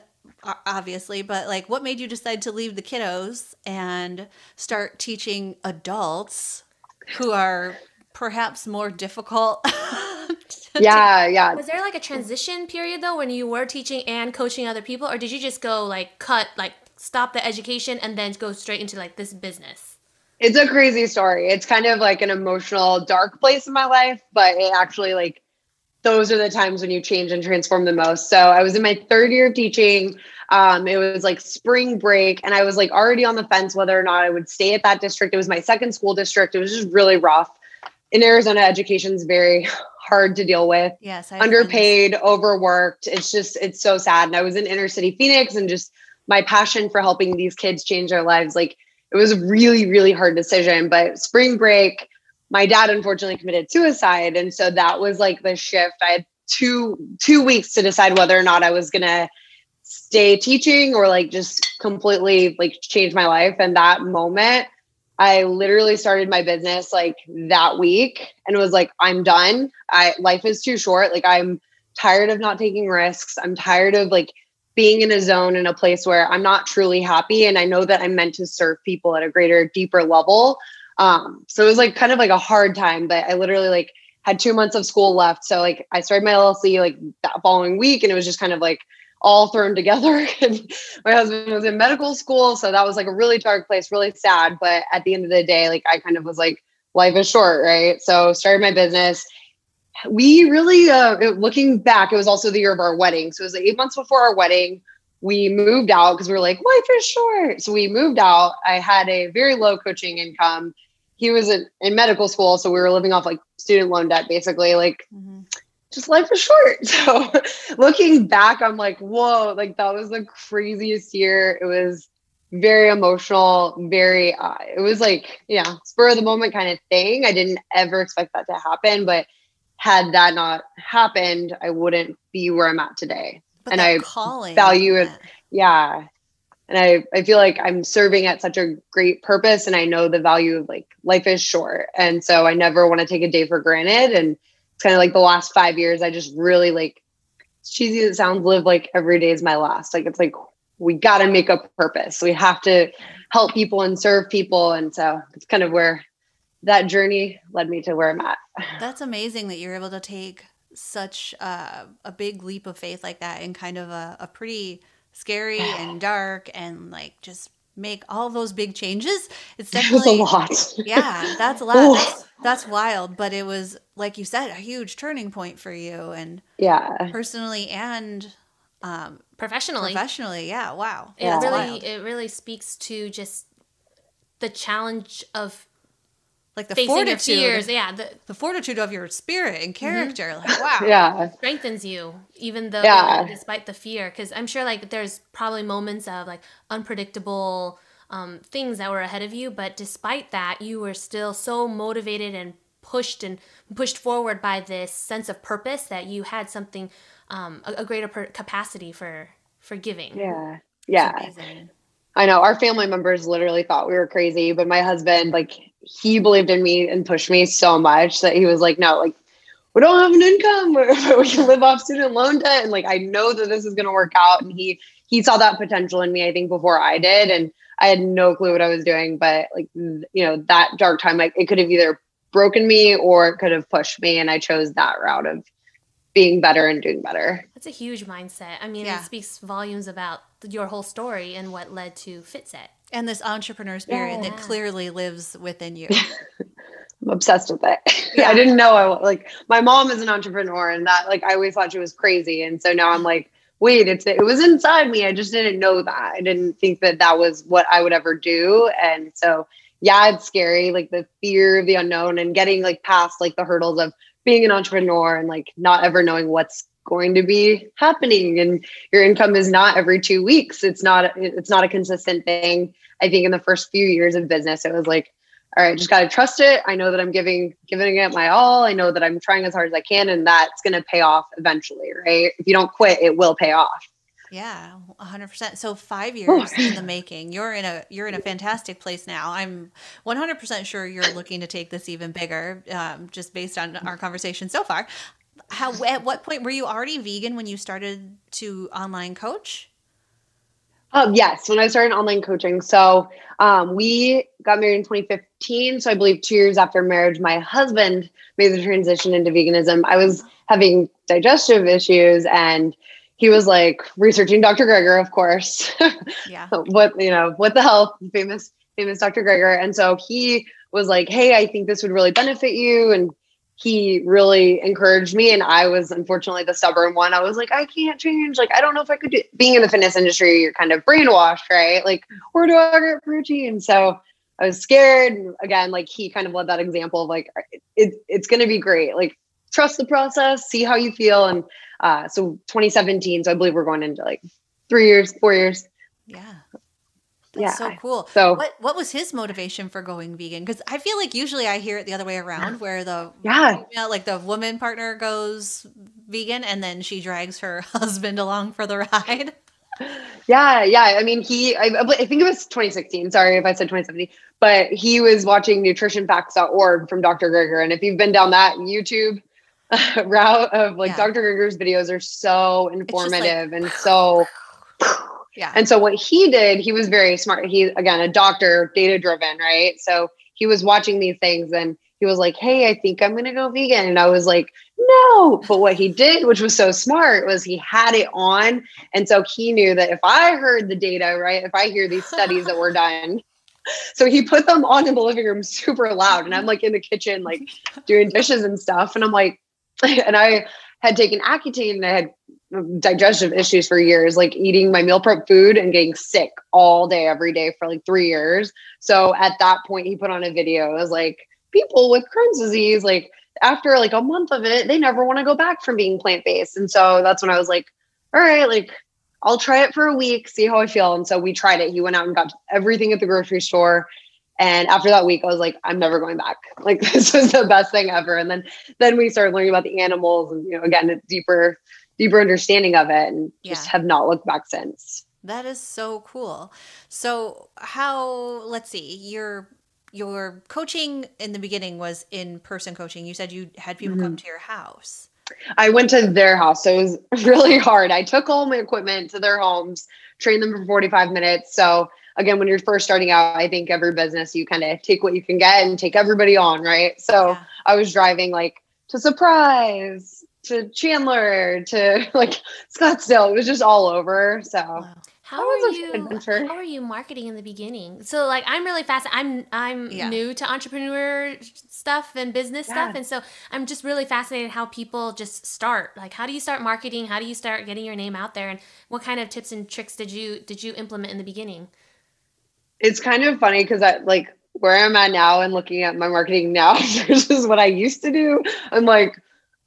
Speaker 2: obviously but like what made you decide to leave the kiddos and start teaching adults who are perhaps more difficult
Speaker 3: Yeah. Yeah.
Speaker 1: Was there like a transition period though when you were teaching and coaching other people, or did you just go like cut, like stop the education and then go straight into like this business?
Speaker 3: it's a crazy story. It's kind of like an emotional, dark place in my life, but it actually like those are the times when you change and transform the most. So I was in my third year of teaching. Um, it was like spring break, and I was like already on the fence whether or not I would stay at that district. It was my second school district. It was just really rough. In Arizona, education is very hard to deal with
Speaker 2: yes I
Speaker 3: underpaid, overworked. It's just, it's so sad. And I was in inner city Phoenix and just my passion for helping these kids change their lives. Like it was a really, really hard decision. But spring break, my dad unfortunately committed suicide. And so that was like the shift. I had two two weeks to decide whether or not I was gonna stay teaching or like just completely like change my life. And that moment, I literally started my business like that week and was like, I'm done. I life is too short. Like I'm tired of not taking risks. I'm tired of like being in a zone in a place where I'm not truly happy. And I know that I'm meant to serve people at a greater, deeper level. Um, so it was like kind of like a hard time, but I literally like had two months of school left. So like I started my LLC like that following week and it was just kind of like all thrown together. my husband was in medical school. So that was like a really dark place, really sad. But at the end of the day, like I kind of was like, life is short, right? So started my business. We really, uh, looking back, it was also the year of our wedding. So it was like eight months before our wedding. We moved out because we were like, life is short. So we moved out. I had a very low coaching income. He was in, in medical school. So we were living off like student loan debt, basically. Like, mm-hmm just life is short. So looking back, I'm like, whoa, like that was the craziest year. It was very emotional, very, uh, it was like, yeah, spur of the moment kind of thing. I didn't ever expect that to happen, but had that not happened, I wouldn't be where I'm at today.
Speaker 2: But and I calling,
Speaker 3: value it. Yeah. And I, I feel like I'm serving at such a great purpose and I know the value of like life is short. And so I never want to take a day for granted. And kind of like the last five years, I just really like cheesy as it sounds, live like every day is my last. Like it's like we got to make a purpose. We have to help people and serve people. And so it's kind of where that journey led me to where I'm at.
Speaker 2: That's amazing that you're able to take such uh, a big leap of faith like that in kind of a, a pretty scary and dark and like just make all those big changes. It's definitely
Speaker 3: a lot.
Speaker 2: yeah, that's a lot. That's, that's, wild, but it was like you said, a huge turning point for you, and
Speaker 3: yeah,
Speaker 2: personally and um,
Speaker 1: professionally.
Speaker 2: Professionally, yeah. Wow,
Speaker 1: it really wild. it really speaks to just the challenge of
Speaker 2: like the fortitude fears, yeah the, the, fortitude of your spirit and mm-hmm. character mm-hmm. like wow.
Speaker 3: Yeah.
Speaker 1: Strengthens you even though yeah. despite the fear. Because i'm sure like there's probably moments of like unpredictable um, things that were ahead of you but despite that you were still so motivated and pushed and pushed forward by this sense of purpose that you had something um, a, a, greater per- capacity for for giving.
Speaker 3: Yeah. Yeah I know our family members literally thought we were crazy, but my husband, like, he believed in me and pushed me so much that he was like, no, like, we don't have an income, but we can live off student loan debt, and like, I know that this is going to work out. And he he saw that potential in me, I think, before I did, and I had no clue what I was doing. But like, you know, that dark time, like, it could have either broken me or it could have pushed me, and I chose that route of being better and doing better.
Speaker 1: That's a huge mindset. I mean, yeah. it speaks volumes about your whole story and what led to FitSet.
Speaker 2: And this entrepreneur spirit yeah. that clearly lives within you.
Speaker 3: I'm obsessed with it. Yeah. I didn't know I like my mom is an entrepreneur and that like I always thought she was crazy. And so now I'm like, wait, it's it was inside me. I just didn't know that. I didn't think that that was what I would ever do. And so yeah, it's scary, like the fear of the unknown and getting like past like the hurdles of being an entrepreneur and like not ever knowing what's going to be happening and your income is not every two weeks. It's not it's not a consistent thing. I think in the first few years of business it was like all right just got to trust it. I know that i'm giving giving it my all. I know that i'm trying as hard as i can and that's going to pay off eventually right? If you don't quit it will pay off
Speaker 2: yeah, 100%. So 5 years in the making. You're in a you're in a fantastic place now. I'm 100% sure you're looking to take this even bigger um, just based on our conversation so far. How at what point were you already vegan when you started to online coach?
Speaker 3: Um, yes, when I started online coaching. So um, we got married in 2015. So I believe two years after marriage, my husband made the transition into veganism. I was having digestive issues and he was like researching Dr. Greger, of course.
Speaker 2: Yeah.
Speaker 3: what, you know, what the hell, famous, famous Dr. Greger. And so he was like, Hey, I think this would really benefit you. And he really encouraged me. And I was unfortunately the stubborn one. I was like, I can't change. Like, I don't know if I could do being in the fitness industry, you're kind of brainwashed, right? Like, where do I get protein? So I was scared. Again, like he kind of led that example of like, it, it's going to be great. Like, trust the process, see how you feel. And uh, so 2017. So I believe we're going into like three years, four years.
Speaker 2: Yeah. That's yeah. so cool.
Speaker 3: So
Speaker 2: what what was his motivation for going vegan? Because I feel like usually I hear it the other way around, where the
Speaker 3: yeah,
Speaker 2: know, like the woman partner goes vegan and then she drags her husband along for the ride.
Speaker 3: Yeah, yeah. I mean, he I, I think it was 2016. Sorry if I said 2017, but he was watching nutritionfacts.org from Dr. Greger, and if you've been down that YouTube route of like yeah. Dr. Greger's videos are so informative like, and so
Speaker 2: yeah.
Speaker 3: And so what he did, he was very smart. He again a doctor, data driven, right? So he was watching these things and he was like, "Hey, I think I'm going to go vegan." And I was like, no. But what he did, which was so smart, was he had it on. And so he knew that if I heard the data, right, if I hear these studies that were done, so he put them on in the living room super loud. And I'm like in the kitchen, like doing dishes and stuff. And I'm like, and I had taken Accutane and I had digestive issues for years, like eating my meal prep food and getting sick all day, every day for like three years. So at that point, he put on a video. It was like, people with Crohn's disease, like after like a month of it, they never want to go back from being plant based. And so that's when I was like, all right, like I'll try it for a week, see how I feel. And so we tried it. He went out and got everything at the grocery store. And after that week, I was like, I'm never going back. Like this was the best thing ever. And then then we started learning about the animals and you know, again, a deeper, deeper understanding of it and just have not looked back since.
Speaker 2: That is so cool. So how let's see, your your coaching in the beginning was in person coaching. You said you had people come mm-hmm. to your house.
Speaker 3: I went to their house. So it was really hard. I took all my equipment to their homes, trained them for 45 minutes. So again, when you're first starting out, I think every business you kind of take what you can get and take everybody on, right? So
Speaker 2: Yeah.
Speaker 3: I was driving like to Surprise, to Chandler, to like Scottsdale. It was just all over. So
Speaker 2: Wow.
Speaker 1: How
Speaker 3: That
Speaker 1: are
Speaker 3: a
Speaker 1: you?
Speaker 3: adventure.
Speaker 1: How are you marketing in the beginning? So, like, I'm really fast. I'm I'm
Speaker 2: Yeah.
Speaker 1: new to entrepreneur stuff and business stuff, and so I'm just really fascinated how people just start. Like, how do you start marketing? How do you start getting your name out there? And what kind of tips and tricks did you did you implement in the beginning?
Speaker 3: It's kind of funny because I like where I'm at now and looking at my marketing now versus what I used to do. I'm like,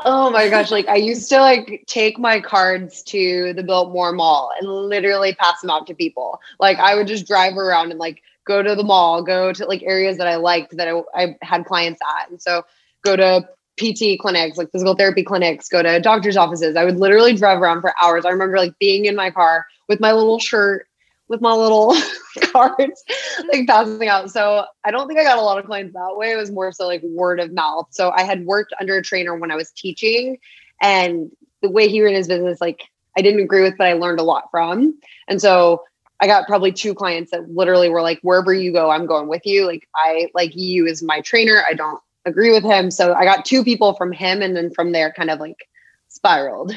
Speaker 3: oh my gosh, like I used to like take my cards to the Biltmore Mall and literally pass them out to people. Like I would just drive around and like go to the mall, go to like areas that I liked that I, I had clients at. And so go to PT clinics, like physical therapy clinics, go to doctor's offices. I would literally drive around for hours. I remember like being in my car with my little shirt, with my little cards, like passing out. So I don't think I got a lot of clients that way. It was more so like word of mouth. So I had worked under a trainer when I was teaching, and the way he ran his business, like I didn't agree with, but I learned a lot from. And so I got probably two clients that literally were like, wherever you go, I'm going with you. Like I like you as my trainer. I don't agree with him. So I got two people from him, and then from there, kind of like spiraled.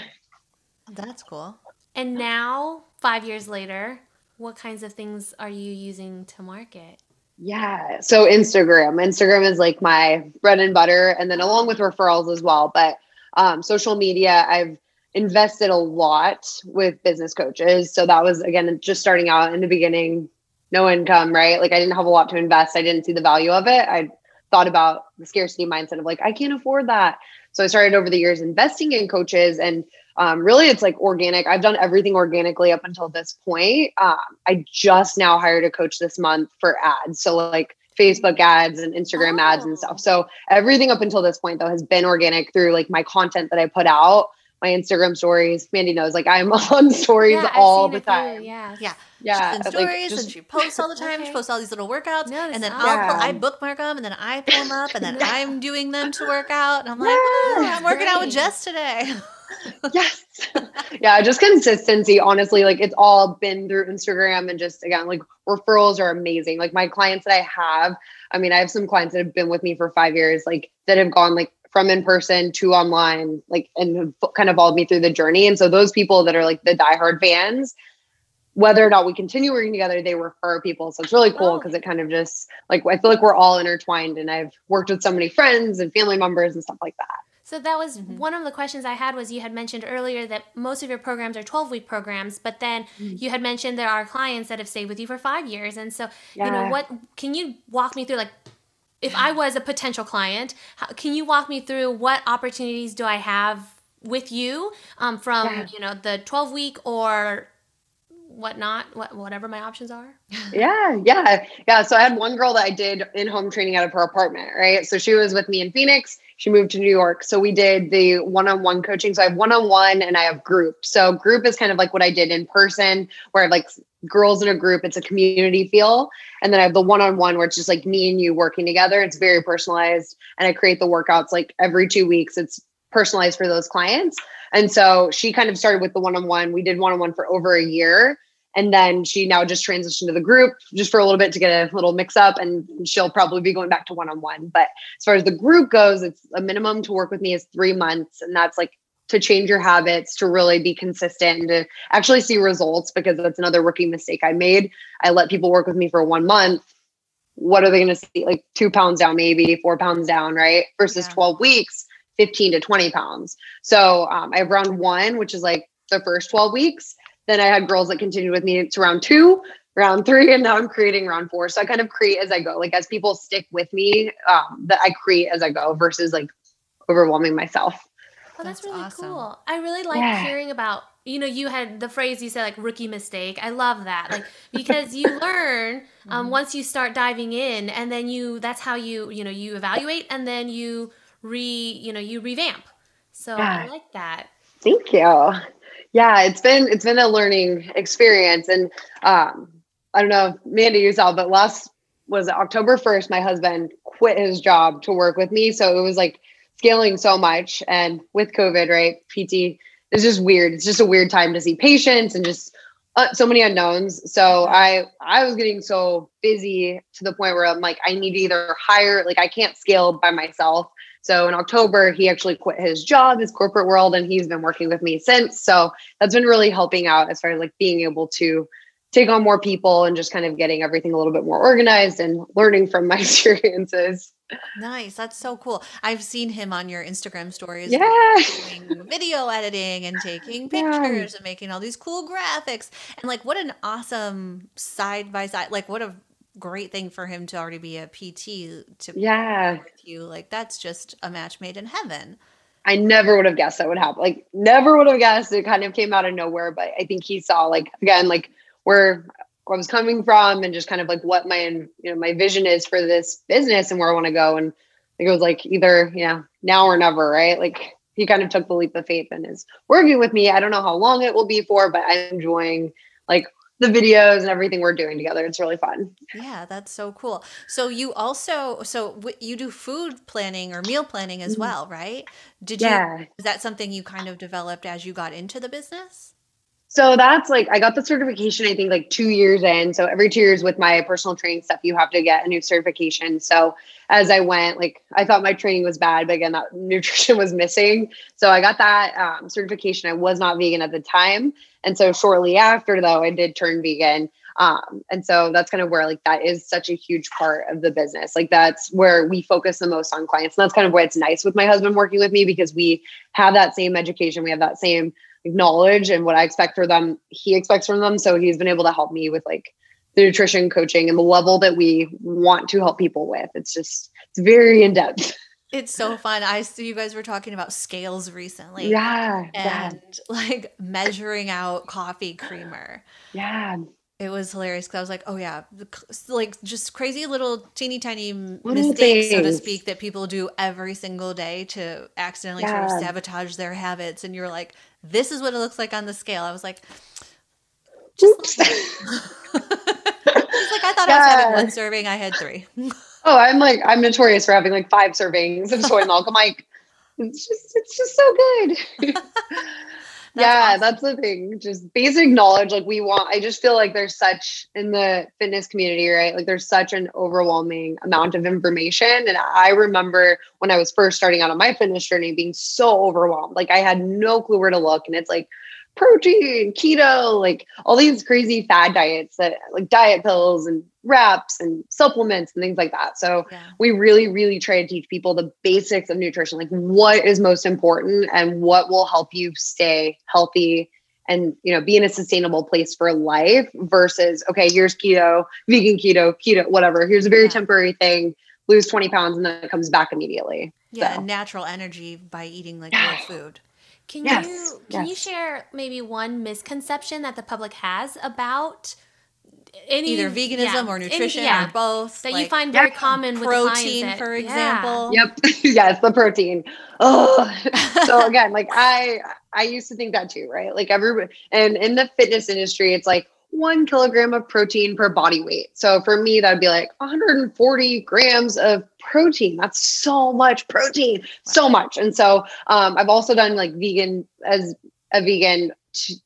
Speaker 2: That's cool.
Speaker 1: And now, five years later, what kinds of things are you using to market?
Speaker 3: Yeah. So Instagram. Instagram is like my bread and butter. And then along with referrals as well. But um, social media, I've invested a lot with business coaches. So that was again just starting out in the beginning, no income, right? Like I didn't have a lot to invest. I didn't see the value of it. I thought about the scarcity mindset of like, I can't afford that. So I started over the years investing in coaches and um, really it's like organic i've done everything organically up until this point um, i just now hired a coach this month for ads so like facebook ads and instagram ads and
Speaker 1: Oh.
Speaker 3: stuff so everything up until this point though has been organic through like my content that i put out my instagram stories mandy knows like i'm on stories
Speaker 1: Yeah,
Speaker 3: all the
Speaker 1: it through,
Speaker 3: time
Speaker 1: Yeah.
Speaker 2: Yeah.
Speaker 3: yeah
Speaker 2: She's in
Speaker 3: like,
Speaker 2: stories
Speaker 3: just-
Speaker 2: and she posts all the time. She posts all these little workouts,
Speaker 1: No,
Speaker 2: and then. I'll pull, I bookmark them, and then I pull them up, and then
Speaker 3: Yeah.
Speaker 2: I'm doing them to work out. And I'm like, "Oh, I'm working out with Jess today.
Speaker 3: yes. Yeah just consistency honestly like it's all been through instagram and just again like referrals are amazing. Like my clients that i have i mean i have some clients that have been with me for five years like that have gone like from in person to online like and have kind of followed me through the journey. And so those people that are like the diehard fans whether or not we continue working together they refer people. So it's really cool
Speaker 1: Oh.
Speaker 3: because it kind of just like i feel like we're all intertwined and i've worked with so many friends and family members and stuff like that
Speaker 1: So that was
Speaker 2: Mhm.
Speaker 1: one of the questions I had was you had mentioned earlier that most of your programs are 12 week programs, but then
Speaker 3: Mm.
Speaker 1: you had mentioned there are clients that have stayed with you for five years. And so, you know, what can you walk me through like if I was a potential client, how, can you walk me through what opportunities do I have with you um, from,
Speaker 3: Yeah.
Speaker 1: you know, the 12 week or whatnot, what, whatever my options are?
Speaker 3: Yeah, yeah, yeah. So I had one girl that I did in home training out of her apartment, right? So she was with me in Phoenix. She moved to New York. So we did the one on one coaching. So I have one on one and I have group. So group is kind of like what I did in person, where I have like girls in a group, it's a community feel. And then I have the one on one where it's just like me and you working together. It's very personalized. And I create the workouts like every two weeks. It's personalized for those clients. And so she kind of started with the one on one. We did one on one for over a year. And then she now just transitioned to the group just for a little bit to get a little mix up. And she'll probably be going back to one on one. But as far as the group goes, it's a minimum to work with me is three months. And that's like to change your habits, to really be consistent and to actually see results because that's another rookie mistake I made. I let people work with me for one month. What are they going to see? Like two pounds down, maybe four pounds down, right? Versus yeah. 12 weeks, 15 to 20 pounds. So um, I have round one, which is like the first 12 weeks. Then I had girls that continued with me to round two, round three, and now I'm creating round four. So I kind of create as I go. Like as people stick with me, um, that I create as I go versus like overwhelming myself.
Speaker 1: Oh, that's, that's really awesome. cool. I really like yeah. hearing about, you know, you had the phrase you said like rookie mistake. I love that. Like because you learn um, mm-hmm. once you start diving in and then you that's how you, you know, you evaluate and then you re, you know, you revamp. So yeah. I like that.
Speaker 3: Thank you yeah, it's been it's been a learning experience, and um, I don't know, Mandy, you saw, but last was October first. My husband quit his job to work with me, so it was like scaling so much, and with COVID, right? PT is just weird. It's just a weird time to see patients and just uh, so many unknowns. So I I was getting so busy to the point where I'm like, I need to either hire, like I can't scale by myself. So in October, he actually quit his job, his corporate world, and he's been working with me since. So that's been really helping out as far as like being able to take on more people and just kind of getting everything a little bit more organized and learning from my experiences.
Speaker 2: Nice. That's so cool. I've seen him on your Instagram stories.
Speaker 3: Yeah.
Speaker 2: Doing video editing and taking pictures yeah. and making all these cool graphics. And like, what an awesome side by side, like, what a great thing for him to already be a PT to
Speaker 3: yeah
Speaker 2: with you. Like that's just a match made in heaven.
Speaker 3: I never would have guessed that would happen. Like never would have guessed. It kind of came out of nowhere, but I think he saw like again like where I was coming from and just kind of like what my you know my vision is for this business and where I want to go. And it was like either yeah now or never, right? Like he kind of took the leap of faith and is working with me. I don't know how long it will be for, but I'm enjoying like the videos and everything we're doing together. It's really fun.
Speaker 2: Yeah, that's so cool. So you also so w- you do food planning or meal planning as mm-hmm. well, right? Did yeah. you is that something you kind of developed as you got into the business?
Speaker 3: So that's like I got the certification I think like 2 years in. So every 2 years with my personal training stuff you have to get a new certification. So as I went like I thought my training was bad but again that nutrition was missing. So I got that um, certification. I was not vegan at the time and so shortly after, though, I did turn vegan. Um, and so that's kind of where like that is such a huge part of the business. Like that's where we focus the most on clients. And that's kind of why it's nice with my husband working with me because we have that same education, we have that same knowledge and what I expect for them, he expects from them. So he's been able to help me with like the nutrition coaching and the level that we want to help people with. It's just it's very in depth.
Speaker 2: It's so fun. I see you guys were talking about scales recently.
Speaker 3: Yeah. And
Speaker 2: yeah. like measuring out coffee creamer.
Speaker 3: Yeah.
Speaker 2: It was hilarious because I was like, oh, yeah, like just crazy little teeny tiny little mistakes, things. so to speak, that people do every single day to accidentally yeah. sort of sabotage their habits. And you're like, this is what it looks like on the scale. I was like, just like, I thought yeah. I was having one serving, I had three.
Speaker 3: Oh, I'm like I'm notorious for having like five servings of soy milk. I'm like, it's just it's just so good. yeah, awesome. that's the thing. Just basic knowledge. Like we want. I just feel like there's such in the fitness community, right? Like there's such an overwhelming amount of information. And I remember when I was first starting out on my fitness journey, being so overwhelmed. Like I had no clue where to look, and it's like protein, keto, like all these crazy fad diets that like diet pills and wraps and supplements and things like that. So yeah. we really, really try to teach people the basics of nutrition, like what is most important and what will help you stay healthy and you know be in a sustainable place for life versus okay here's keto vegan keto keto whatever here's a very yeah. temporary thing lose 20 pounds and then it comes back immediately
Speaker 2: yeah so. natural energy by eating like real food
Speaker 1: can yes, you can yes. you share maybe one misconception that the public has about
Speaker 2: any either veganism yeah, or nutrition any, yeah, or both
Speaker 1: that like, you find very common
Speaker 2: protein,
Speaker 1: with
Speaker 2: protein, for example.
Speaker 3: Yep. yes, the protein. Oh, so again, like I I used to think that too, right? Like everybody, and in the fitness industry, it's like one kilogram of protein per body weight. So for me, that'd be like 140 grams of protein. That's so much protein, so much. And so um, I've also done like vegan as a vegan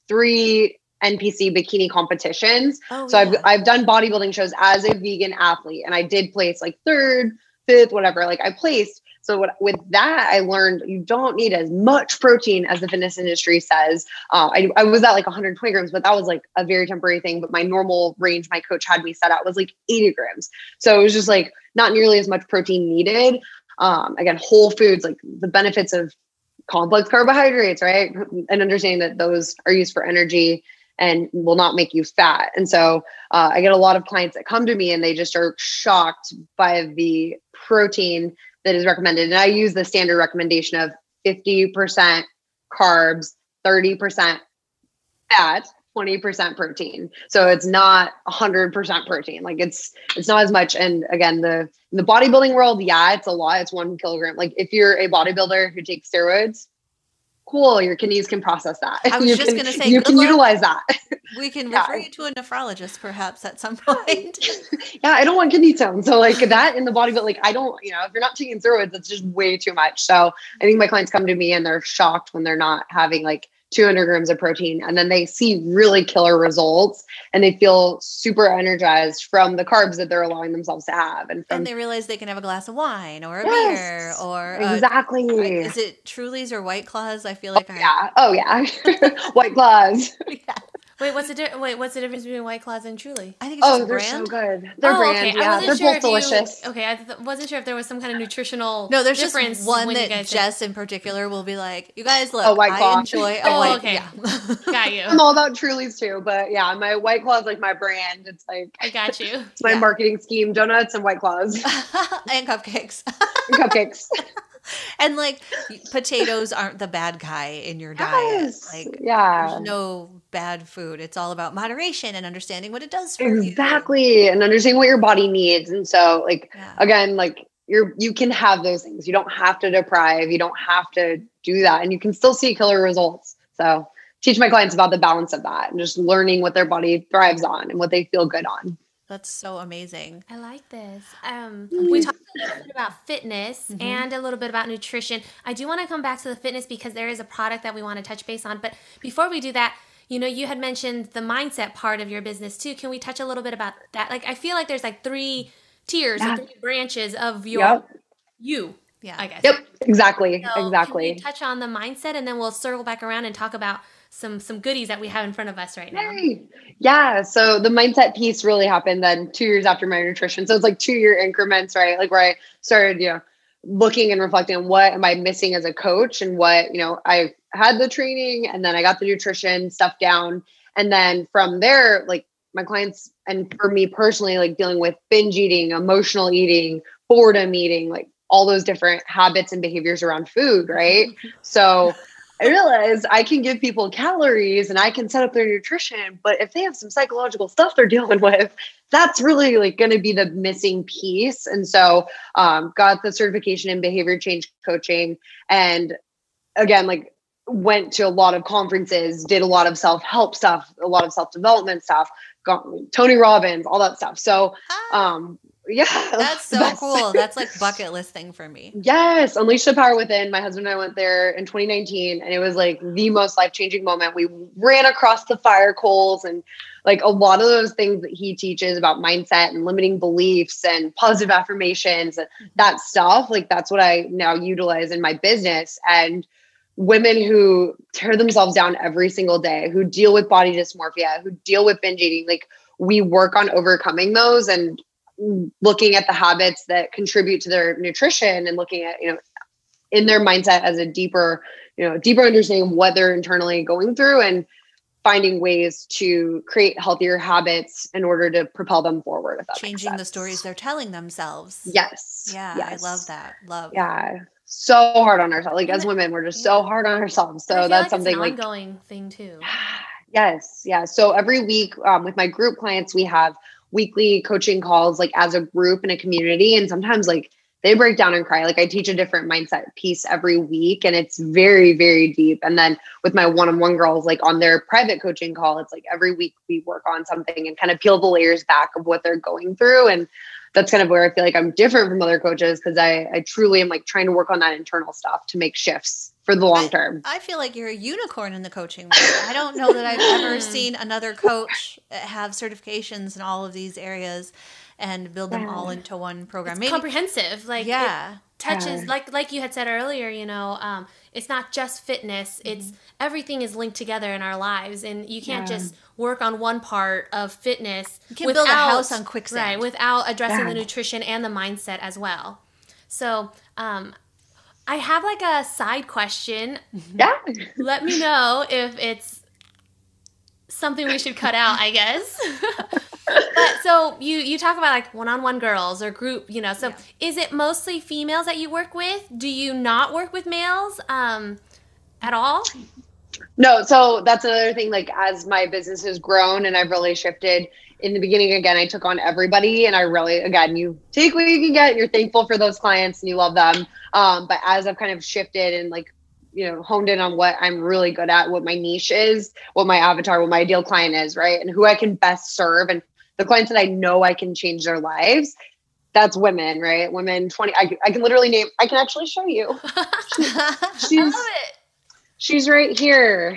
Speaker 3: three NPC bikini competitions.
Speaker 2: Oh,
Speaker 3: so I've. I've done bodybuilding shows as a vegan athlete, and I did place like third, fifth, whatever. Like I placed. So what, with that, I learned you don't need as much protein as the fitness industry says. Uh, I, I was at like 120 grams, but that was like a very temporary thing. But my normal range my coach had me set at was like 80 grams. So it was just like not nearly as much protein needed. Um, again, whole foods, like the benefits of complex carbohydrates, right? And understanding that those are used for energy and will not make you fat. And so uh, I get a lot of clients that come to me and they just are shocked by the protein that is recommended. And I use the standard recommendation of 50% carbs, 30% fat, 20% protein. So it's not 100% protein. Like it's it's not as much. And again, the the bodybuilding world, yeah, it's a lot. It's one kilogram. Like if you're a bodybuilder who takes steroids, cool, your kidneys can process that.
Speaker 2: I was
Speaker 3: you
Speaker 2: just gonna say,
Speaker 3: you can
Speaker 2: luck.
Speaker 3: utilize that.
Speaker 2: we can
Speaker 3: yeah.
Speaker 2: refer you to a nephrologist perhaps at some point.
Speaker 3: yeah, I don't want kidney stones. So like that in the body, but like I don't, you know, if you're not taking steroids, it's just way too much. So I think my clients come to me and they're shocked when they're not having like 200 grams of protein and then they see really killer results and they feel super energized from the carbs that they're allowing themselves to have and from
Speaker 2: and they realize they can have a glass of wine or a
Speaker 3: Yes,
Speaker 2: beer or
Speaker 3: exactly
Speaker 2: I- is it Truly's or White Claws? I feel like I
Speaker 3: yeah oh yeah white claws
Speaker 2: yeah.
Speaker 1: Wait, what's the di- wait? What's the difference between White Claws and Truly?
Speaker 2: I think it's
Speaker 3: oh
Speaker 2: just a
Speaker 3: they're
Speaker 2: brand.
Speaker 3: so good they're
Speaker 1: oh,
Speaker 3: brand
Speaker 1: okay. I
Speaker 3: yeah
Speaker 1: wasn't
Speaker 3: they're
Speaker 1: sure
Speaker 3: both
Speaker 1: if you- okay, I th- wasn't sure if there was some kind of nutritional.
Speaker 2: No, there's just one that
Speaker 1: guys said-
Speaker 2: Jess in particular will be like, "You guys look,
Speaker 3: A White Claw.
Speaker 2: I enjoy a
Speaker 1: Oh,
Speaker 2: white."
Speaker 1: okay.
Speaker 2: Yeah.
Speaker 1: Got you.
Speaker 3: i'm all about truly's too but yeah my white claws like my brand it's like
Speaker 1: I got you.
Speaker 3: it's my
Speaker 2: Yeah.
Speaker 3: marketing scheme donuts and white claws
Speaker 2: and cupcakes.
Speaker 3: and cupcakes
Speaker 2: and like potatoes aren't the bad guy in your diet.
Speaker 3: yes
Speaker 2: Like
Speaker 3: yeah
Speaker 2: there's no bad food. It's all about moderation and understanding what it does for you.
Speaker 3: exactly and understanding what your body needs and so like
Speaker 2: Yeah.
Speaker 3: again like you're you can have those things you don't have to deprive you don't have to do that and you can still see killer results so teach my clients about the balance of that and just learning what their body thrives on and what they feel good on
Speaker 2: That's so amazing.
Speaker 1: I like this. Um,
Speaker 3: Mm.
Speaker 1: we talked a little bit about fitness
Speaker 2: Mhm.
Speaker 1: and a little bit about nutrition. I do want to come back to the fitness because there is a product that we want to touch base on. But before we do that, you know, you had mentioned the mindset part of your business too. Can we touch a little bit about that? Like, I feel like there's like three tiers, or three branches of your
Speaker 3: yep
Speaker 1: you.
Speaker 2: Yeah.
Speaker 1: I guess.
Speaker 3: yep exactly
Speaker 1: So Can
Speaker 3: exactly
Speaker 1: we touch on the mindset and then we'll circle back around and talk about some some goodies that we have in front of us right now.
Speaker 3: Yeah. So the mindset piece really happened then two years after my nutrition. So it's like two year increments, right? Like where I started, you know, looking and reflecting on what am I missing as a coach and what, you know, I had the training and then I got the nutrition stuff down. And then from there, like my clients and for me personally, like dealing with binge eating, emotional eating, boredom eating, like all those different habits and behaviors around food, right? So I realized I can give people calories and I can set up their nutrition, but if they have some psychological stuff they're dealing with, that's really like going to be the missing piece. And so, um, got the certification in behavior change coaching, and again, like went to a lot of conferences, did a lot of self help stuff, a lot of self development stuff, got Tony Robbins, all that stuff. So,
Speaker 2: Ah,
Speaker 3: um, yeah,
Speaker 2: that's so cool. That's like bucket list thing for me.
Speaker 3: Yes, Unleash the Power Within. My husband and I went there in 2019, and it was like the most life changing moment. We ran across the fire coals, and like a lot of those things that he teaches about mindset and limiting beliefs and positive affirmations and that stuff. Like, that's what I now utilize in my business. And women who tear themselves down every single day, who deal with body dysmorphia, who deal with binge eating, like, we work on overcoming those and looking at the habits that contribute to their nutrition and looking at you know in their mindset as a deeper you know deeper understanding of what they're internally going through and finding ways to create healthier habits in order to propel them forward
Speaker 2: Changing the stories they're telling themselves.
Speaker 3: yes
Speaker 2: Yeah,
Speaker 3: yes.
Speaker 2: I love that. Love.
Speaker 3: yeah so hard on ourselves like as women we're just so hard on ourselves so that's
Speaker 1: like
Speaker 3: something like
Speaker 1: ongoing thing too.
Speaker 3: Yes, yeah. So every week um, with my group clients, we have weekly coaching calls, like as a group and a community, and sometimes like they break down and cry. Like I teach a different mindset piece every week, and it's very, very deep. And then with my one-on-one girls, like on their private coaching call, it's like every week we work on something and kind of peel the layers back of what they're going through, and that's kind of where I feel like I'm different from other coaches because I I truly am like trying to work on that internal stuff to make shifts for the long term.
Speaker 2: I feel like you're a unicorn in the coaching world. I don't know that I've ever seen another coach have certifications in all of these areas and build them all into one program.
Speaker 1: It's
Speaker 2: Maybe,
Speaker 1: comprehensive. Like it
Speaker 2: yeah.
Speaker 1: touches
Speaker 3: Yeah.
Speaker 1: like like you had said earlier, you know, um, it's not just fitness. It's everything is linked together in our lives, and you can't
Speaker 3: Yeah.
Speaker 1: just work on one part of fitness.
Speaker 2: You can build a house on quicksand.
Speaker 1: right? Without addressing the nutrition and the mindset as well. So, um, I have like a side question.
Speaker 3: Yeah.
Speaker 1: Let me know if it's something we should cut out, I guess. but so you you talk about like one-on-one girls or group, you know. So
Speaker 2: Yeah.
Speaker 1: is it mostly females that you work with? Do you not work with males um at all?
Speaker 3: No, so that's another thing. Like as my business has grown and I've really shifted. In the beginning, again, I took on everybody, and I really, again, you take what you can get. You're thankful for those clients and you love them. Um, but as I've kind of shifted and like, you know, honed in on what I'm really good at, what my niche is, what my avatar, what my ideal client is, right, and who I can best serve, and the clients that I know I can change their lives. That's women, right? Women 20. I, I can literally name. I can actually show you. She's
Speaker 1: love it.
Speaker 3: she's right here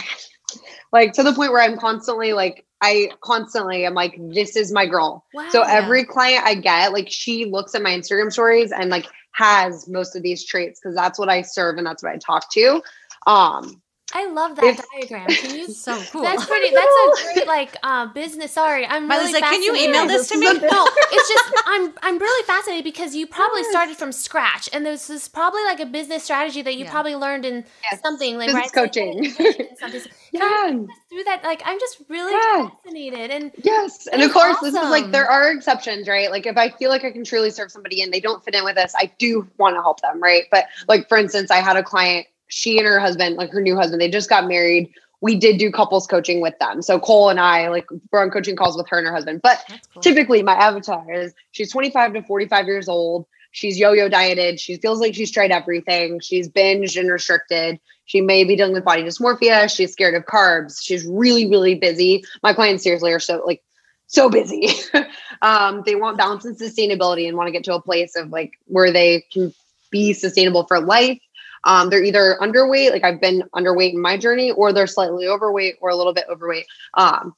Speaker 3: like to the point where i'm constantly like i constantly i'm like this is my girl
Speaker 1: Wow.
Speaker 3: so every client i get like she looks at my instagram stories and like has most of these traits because that's what i serve and that's what i talk to. Um
Speaker 1: I love that
Speaker 3: if-
Speaker 1: diagram. Can you
Speaker 2: so cool.
Speaker 1: That's pretty. That's a great like uh, business. Sorry, I'm
Speaker 2: Miley's
Speaker 1: really
Speaker 2: like, "Can you
Speaker 1: fascinated."
Speaker 2: email this to me?"
Speaker 1: No, it's just I'm I'm really fascinated because you probably started from scratch, and this is probably like a business strategy that you
Speaker 2: Yeah.
Speaker 1: probably learned in
Speaker 3: Yes,
Speaker 1: something like
Speaker 3: business
Speaker 1: right
Speaker 3: coaching.
Speaker 1: had a vision, something. So
Speaker 3: yeah
Speaker 1: Can you take us through that, like I'm just really
Speaker 3: Yeah.
Speaker 1: fascinated, and
Speaker 3: yes and
Speaker 1: That
Speaker 3: of
Speaker 1: is
Speaker 3: course this is like there are exceptions right like if i feel like i can truly serve somebody and they don't fit in with us i do want to help them right but like for instance i had a client she and her husband like her new husband they just got married. We did do couples coaching with them. So cole and i like we're on coaching calls with her and her husband. But
Speaker 2: cool.
Speaker 3: typically my avatar is she's 25 to 45 years old. She's yo-yo dieted. She feels like she's tried everything. She's binged and restricted. She may be dealing with body dysmorphia. She's scared of carbs. She's really really busy. My clients seriously are so like so busy. Um they want balance and sustainability and want to get to a place of like where they can be sustainable for life um, they're either underweight, like I've been underweight in my journey, or they're slightly overweight or a little bit overweight. Um,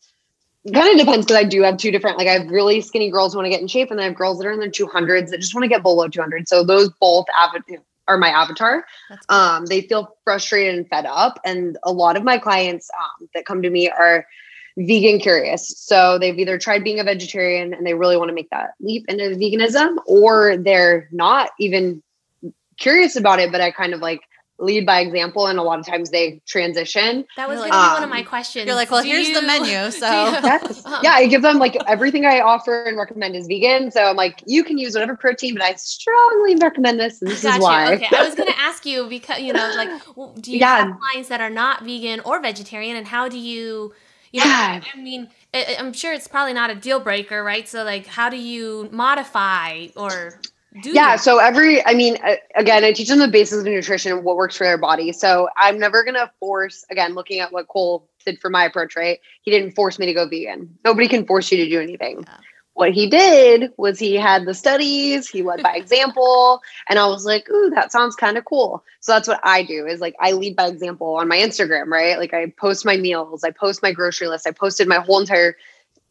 Speaker 3: kind of depends because I do have two different, like I have really skinny girls who want to get in shape, and then I have girls that are in their 200s that just want to get below 200. So those both av- are my avatar.
Speaker 2: Cool.
Speaker 3: Um, they feel frustrated and fed up. And a lot of my clients um, that come to me are vegan curious. So they've either tried being a vegetarian and they really want to make that leap into veganism, or they're not even curious about it, but I kind of like lead by example. And a lot of times they transition.
Speaker 1: that was
Speaker 2: You're
Speaker 1: going to
Speaker 2: like-
Speaker 1: be one of my
Speaker 3: Um,
Speaker 1: questions.
Speaker 2: You're like, well,
Speaker 1: Do
Speaker 2: here's the menu, so-
Speaker 1: you- um,
Speaker 3: yeah, I give them like everything I offer and recommend is vegan. So I'm like, you can use whatever protein, but I strongly recommend this. And this
Speaker 1: Got
Speaker 3: is why.
Speaker 1: Okay, I was going to ask you because you know, like, w- do you
Speaker 3: Yeah.
Speaker 1: have clients that are not vegan or vegetarian, and how do you, you know,
Speaker 3: Yeah.
Speaker 1: I mean, I, I'm sure it's probably not a deal breaker, right? So, like, how do you modify or do?
Speaker 3: Yeah.
Speaker 1: you?
Speaker 3: So every, I mean, again, I teach them the basics of nutrition and what works for their body. So I'm never going to force, again, looking at what Cole did for my approach, right? He didn't force me to go vegan. Nobody can force you to do anything.
Speaker 2: Yeah.
Speaker 3: What he did was he had the studies, he led by example, and I was like, ooh, that sounds kind of cool. So that's what I do is like I lead by example on my Instagram, right? Like I post my meals, I post my grocery list, I posted my whole entire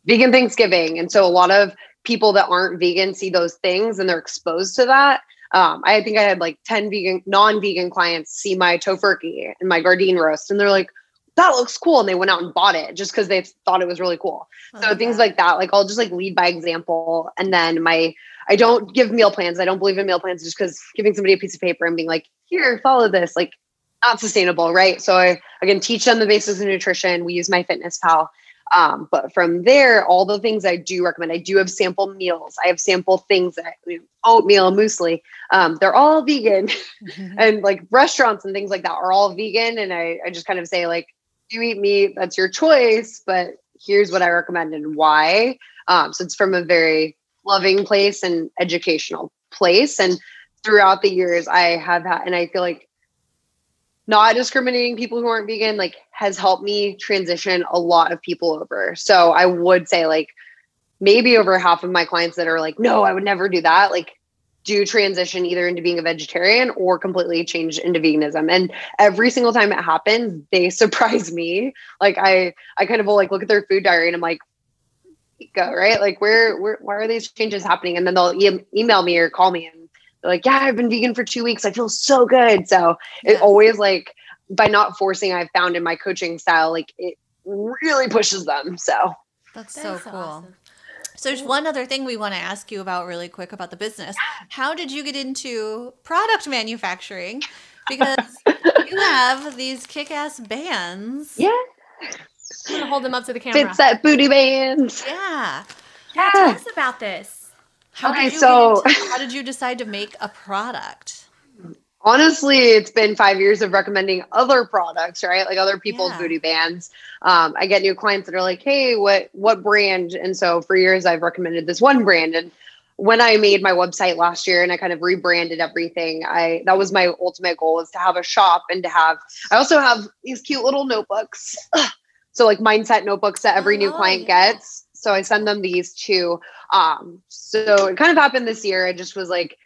Speaker 3: vegan Thanksgiving. And so a lot of people that aren't vegan see those things and they're exposed to that. Um, I think I had like 10 vegan, non-vegan clients see my Tofurky and my garden roast, and they're like, that looks cool. And they went out and bought it just because they thought it was really cool.
Speaker 2: I
Speaker 3: So things like that, like I'll just like lead by example. And then my, I don't give meal plans. I don't believe in meal plans just because giving somebody a piece of paper and being like, here, follow this, like not sustainable, right? So I again teach them the basics of nutrition. We use MyFitnessPal. Um, but from there, all the things I do recommend, I do have sample meals. I have sample things that you know, oatmeal, muesli. Um, they're all vegan, and like restaurants and things like that are all vegan. And I, I just kind of say like, you eat meat, that's your choice, but here's what I recommend and why. Um, so it's from a very loving place and educational place. And throughout the years, I have had, and I feel like not discriminating people who aren't vegan like has helped me transition a lot of people over. So I would say like maybe over half of my clients that are like, no, I would never do that. Like do transition either into being a vegetarian or completely change into veganism. And every single time it happens, they surprise me. Like I, I kind of will like look at their food diary and I'm like, go right. Like where, where, why are these changes happening? And then they'll e- email me or call me and like, yeah, I've been vegan for two weeks. I feel so good. So it always like by not forcing, I've found in my coaching style, like it really pushes them. So
Speaker 2: that's, so cool. Awesome. So there's one other thing we want to ask you about really quick about the business. How did you get into product manufacturing? Because you have these kick-ass bands.
Speaker 3: Yeah.
Speaker 1: I'm gonna hold them up to the camera.
Speaker 3: FitSet booty bands.
Speaker 2: Yeah.
Speaker 1: Yeah. Tell us about this.
Speaker 2: How okay, so into, how did you decide to make a product?
Speaker 3: honestly, it's been five years of recommending other products, right? Like other people's yeah. booty bands. Um, I get new clients that are like, "Hey, what what brand?" And so for years, I've recommended this one brand. And when I made my website last year and I kind of rebranded everything, I that was my ultimate goal is to have a shop and to have. I also have these cute little notebooks. so like mindset notebooks that every new oh, client yeah. gets. So I send them these too. Um, so it kind of happened this year. I just was like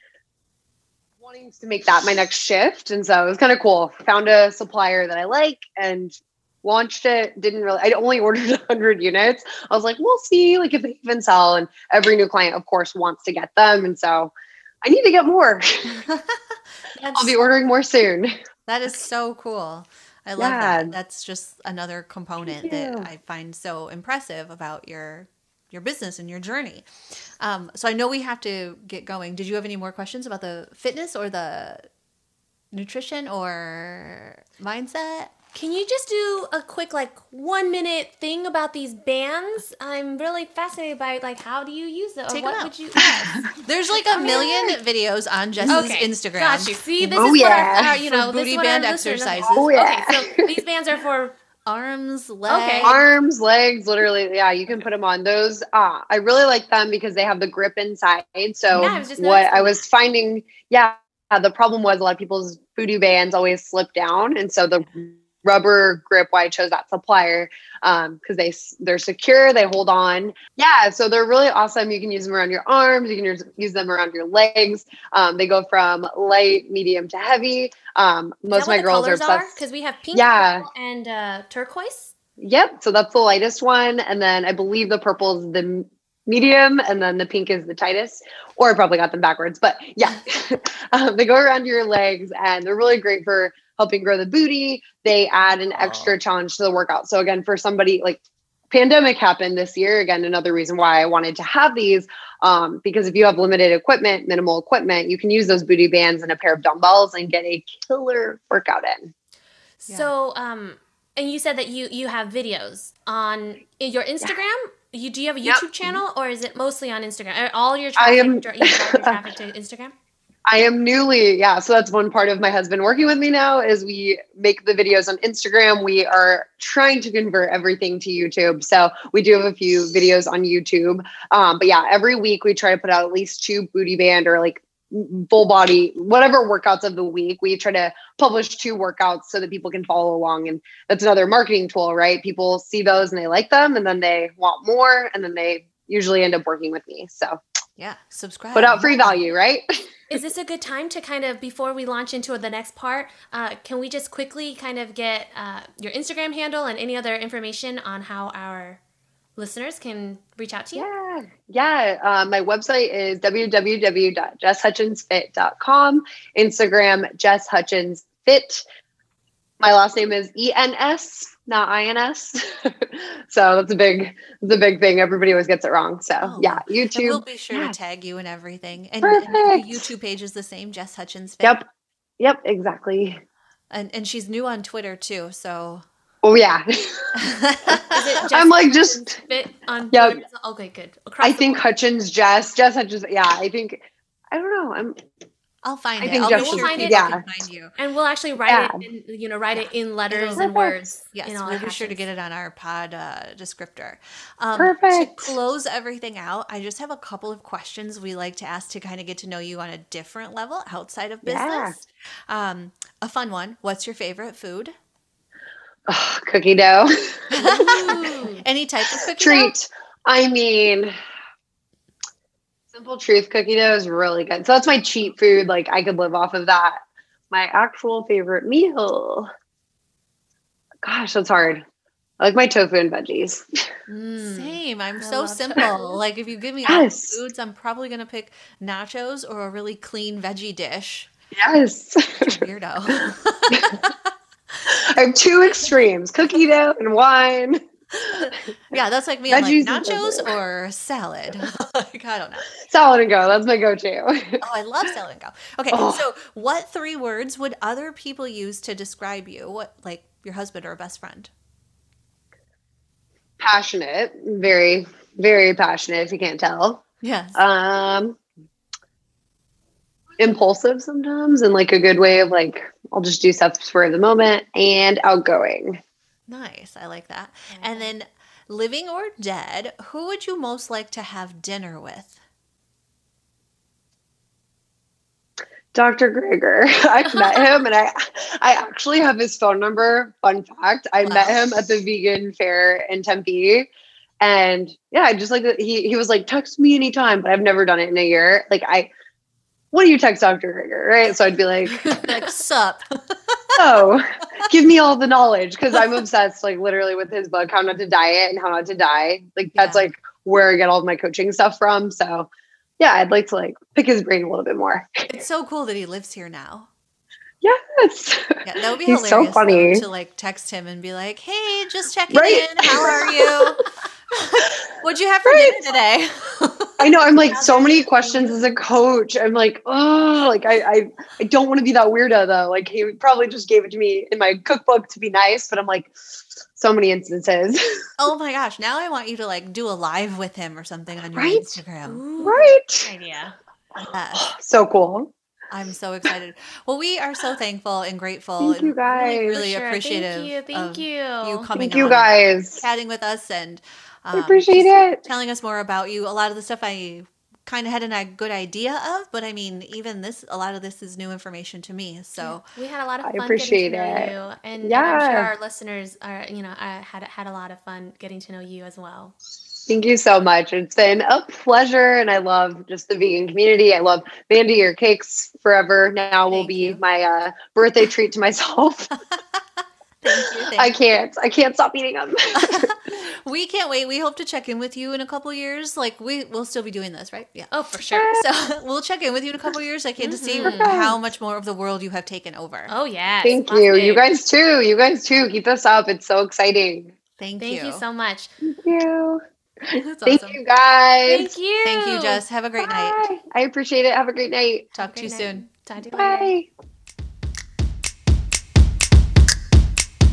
Speaker 3: wanting to make that my next shift. And so it was kind of cool. Found a supplier that I like and launched it. Didn't really, I only ordered 100 units. I was like, we'll see like if they even sell. And every new client, of course, wants to get them. And so I need to get more. I'll be ordering more soon.
Speaker 2: That is so cool. I love yeah. that. That's just another component that I find so impressive about your your business and your journey. Um, so I know we have to get going. Did you have any more questions about the fitness or the nutrition or mindset?
Speaker 1: Can you just do a quick like one minute thing about these bands? I'm really fascinated by like how do you use it?
Speaker 2: Take what them out. would you? There's like a million videos on Jess's okay. Instagram.
Speaker 1: Got you. See, this oh, is yeah. what our, you know,
Speaker 2: booty band exercises.
Speaker 1: Oh yeah. Okay, so these bands are for
Speaker 2: arms, legs. Okay.
Speaker 3: Arms, legs, literally. Yeah, you can put them on those. Uh, I really like them because they have the grip inside. So yeah, I what I was finding, yeah, the problem was a lot of people's booty bands always slip down. And so the rubber grip why i chose that supplier um because they they're secure they hold on. Yeah so they're really awesome. You can use them around your arms you can use, use them around your legs. Um they go from light medium to heavy. Um most of my girls are obsessed
Speaker 1: because we have pink yeah. and uh turquoise.
Speaker 3: Yep so that's the lightest one and then i believe the purple is the medium and then the pink is the tightest or i probably got them backwards but yeah. Um, they go around your legs and they're really great for helping grow the booty. They add an extra challenge to the workout. So again, for somebody like pandemic happened this year, again, another reason why I wanted to have these. Um, because if you have limited equipment, minimal equipment, you can use those booty bands and a pair of dumbbells and get a killer workout in.
Speaker 1: So, um, and you said that you you have videos on your Instagram. Yeah. You do you have a YouTube yep. channel or is it mostly on Instagram? All your traffic, I am, your traffic to Instagram?
Speaker 3: I am newly, yeah. So that's one part of my husband working with me now is we make the videos on Instagram. We are trying to convert everything to YouTube. So we do have a few videos on YouTube. Um, but yeah, every week we try to put out at least two booty band or like full body, whatever workouts of the week. We try to publish two workouts so that people can follow along. And that's another marketing tool, right? People see those and they like them and then they want more and then they usually end up working with me. So
Speaker 2: yeah, subscribe.
Speaker 3: Put out free value, right?
Speaker 1: is this a good time to kind of before we launch into the next part uh, can we just quickly kind of get uh, your instagram handle and any other information on how our listeners can reach out to you?
Speaker 3: Yeah. Yeah uh, my website is www.jesshutchinsfit.com instagram jess hutchins fit. My last name is ens not ins so that's a big a big thing. Everybody always gets it wrong. So oh, yeah youtube
Speaker 2: we'll be sure yeah. to tag you and everything. And, and, the youtube page is the same jess hutchins
Speaker 3: Fit. yep. Yep exactly.
Speaker 2: And and she's new on twitter too so.
Speaker 3: Oh yeah. I'm like just
Speaker 1: fit on yeah okay good.
Speaker 3: Across i think hutchins jess jess hutchins yeah i think i don't know i'm
Speaker 2: I'll find I it. I'll
Speaker 1: we'll find it. Yeah. Find you. And we'll actually write yeah. it, in, you know, write it in letters and words.
Speaker 2: Yes, we'll be sure to get it on our pod uh, descriptor. Um, Perfect. To close everything out, I just have a couple of questions we like to ask to kind of get to know you on a different level outside of business. Yeah. Um, a fun one. What's your favorite food?
Speaker 3: Oh, cookie dough.
Speaker 2: Any type of cookie
Speaker 3: treat. Dough? I mean, Simple Truth cookie dough is really good. So that's my cheap food. Like I could live off of that. My actual favorite meal. Gosh, that's hard. I like my tofu and veggies.
Speaker 1: Mm.
Speaker 2: Same. I'm
Speaker 1: I
Speaker 2: so simple.
Speaker 1: tofu.
Speaker 2: like if you give me
Speaker 3: Yes.
Speaker 2: foods, I'm probably gonna pick nachos or a really clean veggie dish.
Speaker 3: Yes.
Speaker 2: Weirdo.
Speaker 3: I have two extremes cookie dough and wine.
Speaker 2: yeah, that's like me. I'm like nachos or salad. like I don't know.
Speaker 3: Salad and go. That's my go to.
Speaker 2: Oh, I love salad and go. Okay,
Speaker 3: Oh.
Speaker 2: so what three words would other people use to describe you? What like your husband or best friend?
Speaker 3: passionate, very, very passionate, if you can't tell.
Speaker 2: Yes.
Speaker 3: Um, impulsive sometimes and like a good way of like, I'll just do stuff for the moment and outgoing.
Speaker 2: Nice. I like that. And then living or dead, who would you most like to have dinner with?
Speaker 3: Dr. Greger. I've met him and I I actually have his phone number. Fun fact. I met him at the vegan fair in Tempe. And yeah, I just like that he he was like, text me anytime, but I've never done it in a year. Like I what do you text Dr. Greger? Right. So I'd be like,
Speaker 2: like sup.
Speaker 3: oh, give me all the knowledge because I'm obsessed, like literally with his book, How Not to Diet and How Not to Die. Like that's
Speaker 2: Yeah.
Speaker 3: like where I get all of my coaching stuff from. So yeah, I'd like to like pick his brain a little bit more.
Speaker 2: it's so cool that he lives here now.
Speaker 3: Yes.
Speaker 2: Yeah, that would be
Speaker 3: He's so
Speaker 2: hilarious though, to like text him and be like, "Hey, just checking
Speaker 3: Right.
Speaker 2: in. How are you? What'd you have for
Speaker 3: Right.
Speaker 2: dinner today?"
Speaker 3: I know I'm like so many questions as a coach. I'm like, oh, like I I, I don't want to be that weirdo though. Like he probably just gave it to me in my cookbook to be nice, but I'm like, so many instances.
Speaker 2: oh my gosh! Now I want you to like do a live with him or something on your
Speaker 3: Right?
Speaker 2: Instagram.
Speaker 1: Ooh,
Speaker 3: right.
Speaker 1: idea.
Speaker 2: Yes.
Speaker 3: So cool.
Speaker 2: I'm so excited. Well, we are so thankful and grateful
Speaker 3: Thank you
Speaker 2: and really,
Speaker 3: guys.
Speaker 2: really
Speaker 1: Sure.
Speaker 2: appreciative.
Speaker 1: Thank you. Thank
Speaker 2: of
Speaker 1: you.
Speaker 2: You coming
Speaker 3: Thank you
Speaker 2: on,
Speaker 3: guys.
Speaker 2: chatting with us, and
Speaker 3: I
Speaker 2: um,
Speaker 3: appreciate it.
Speaker 2: telling us more about you. A lot of the stuff I kind of had a good idea of, but I mean, even this, a lot of this is new information to me. So
Speaker 1: we had a lot of
Speaker 3: I
Speaker 1: fun
Speaker 3: appreciate
Speaker 1: getting to
Speaker 3: it.
Speaker 1: know you, and, and I'm sure
Speaker 3: Yeah.
Speaker 1: our listeners are, you know, uh, had had a lot of fun getting to know you as well.
Speaker 3: Thank you so much. It's been a pleasure, and I love just the vegan community. I love Mandy. Your cakes forever now will
Speaker 2: Thank
Speaker 3: be
Speaker 2: you.
Speaker 3: my uh, birthday treat to myself.
Speaker 2: thank you. Thank
Speaker 3: I can't. I can't stop eating them.
Speaker 2: we can't wait. We hope to check in with you in a couple years. Like we will still be doing this, right? Yeah.
Speaker 1: Oh, for sure.
Speaker 2: So we'll check in with you in a couple years. I can't to see how much more of the world you have taken over.
Speaker 1: Oh yeah.
Speaker 3: Thank
Speaker 1: lots
Speaker 3: you. You guys too. You guys too. Keep this up. It's so exciting.
Speaker 2: Thank,
Speaker 1: Thank
Speaker 2: you.
Speaker 1: you so much.
Speaker 3: Thank you.
Speaker 2: That's
Speaker 3: Thank
Speaker 2: awesome.
Speaker 3: you guys.
Speaker 1: Thank you.
Speaker 2: Thank you, Jess. Have a great night.
Speaker 3: Bye. I appreciate it. Have a great night.
Speaker 2: Talk to you
Speaker 1: Great
Speaker 2: soon.
Speaker 1: night. Talk to you later.
Speaker 3: Bye.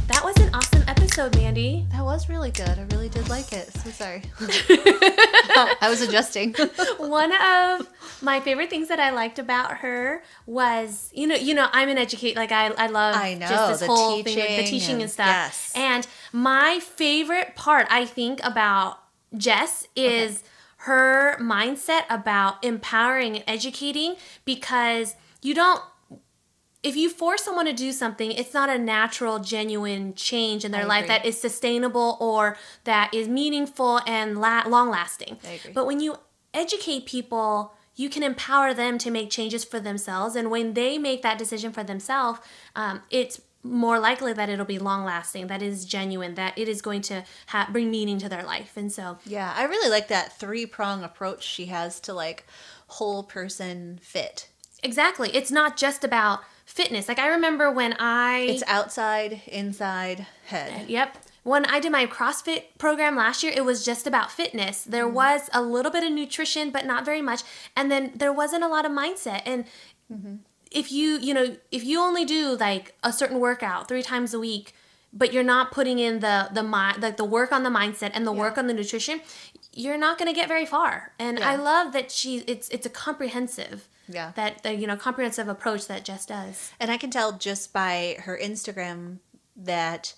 Speaker 1: That was an awesome episode, Mandy.
Speaker 2: That was really good. I really did like it. So sorry. I was adjusting.
Speaker 1: One of my favorite things that I liked about her was, you know, you know, I'm an educate. Like I, I love
Speaker 2: I know,
Speaker 1: just this
Speaker 2: the
Speaker 1: whole thing, with the
Speaker 2: teaching
Speaker 1: teaching and,
Speaker 2: and-
Speaker 1: stuff.
Speaker 2: yes.
Speaker 1: And my favorite part, I think, about Jess is her mindset about empowering and educating because you don't if you force someone to do something, it's not a natural, genuine change in their life that is sustainable or that is meaningful and la- long lasting. But when you educate people, you can empower them to make changes for themselves. And when they make that decision for themselves, um, it's more likely that it'll be long lasting, that is genuine, that it is going to ha- bring meaning to their life. And so,
Speaker 2: yeah, I really like that three prong approach she has to like whole person fit.
Speaker 1: exactly, it's not just about fitness. Like I remember when I
Speaker 2: It's outside, inside, head.
Speaker 1: Uh, yep. When I did my CrossFit program last year, it was just about fitness. There mm. was a little bit of nutrition, but not very much. And then there wasn't a lot of mindset. And mm-hmm. If you, you know, if you only do like a certain workout three times a week, but you're not putting in the the mind like the work on the mindset and the work on the nutrition, you're not going to get very far. And I love that she it's it's a comprehensive
Speaker 2: Yeah.
Speaker 1: that the, you know comprehensive approach that Jess does.
Speaker 2: And I can tell just by her Instagram that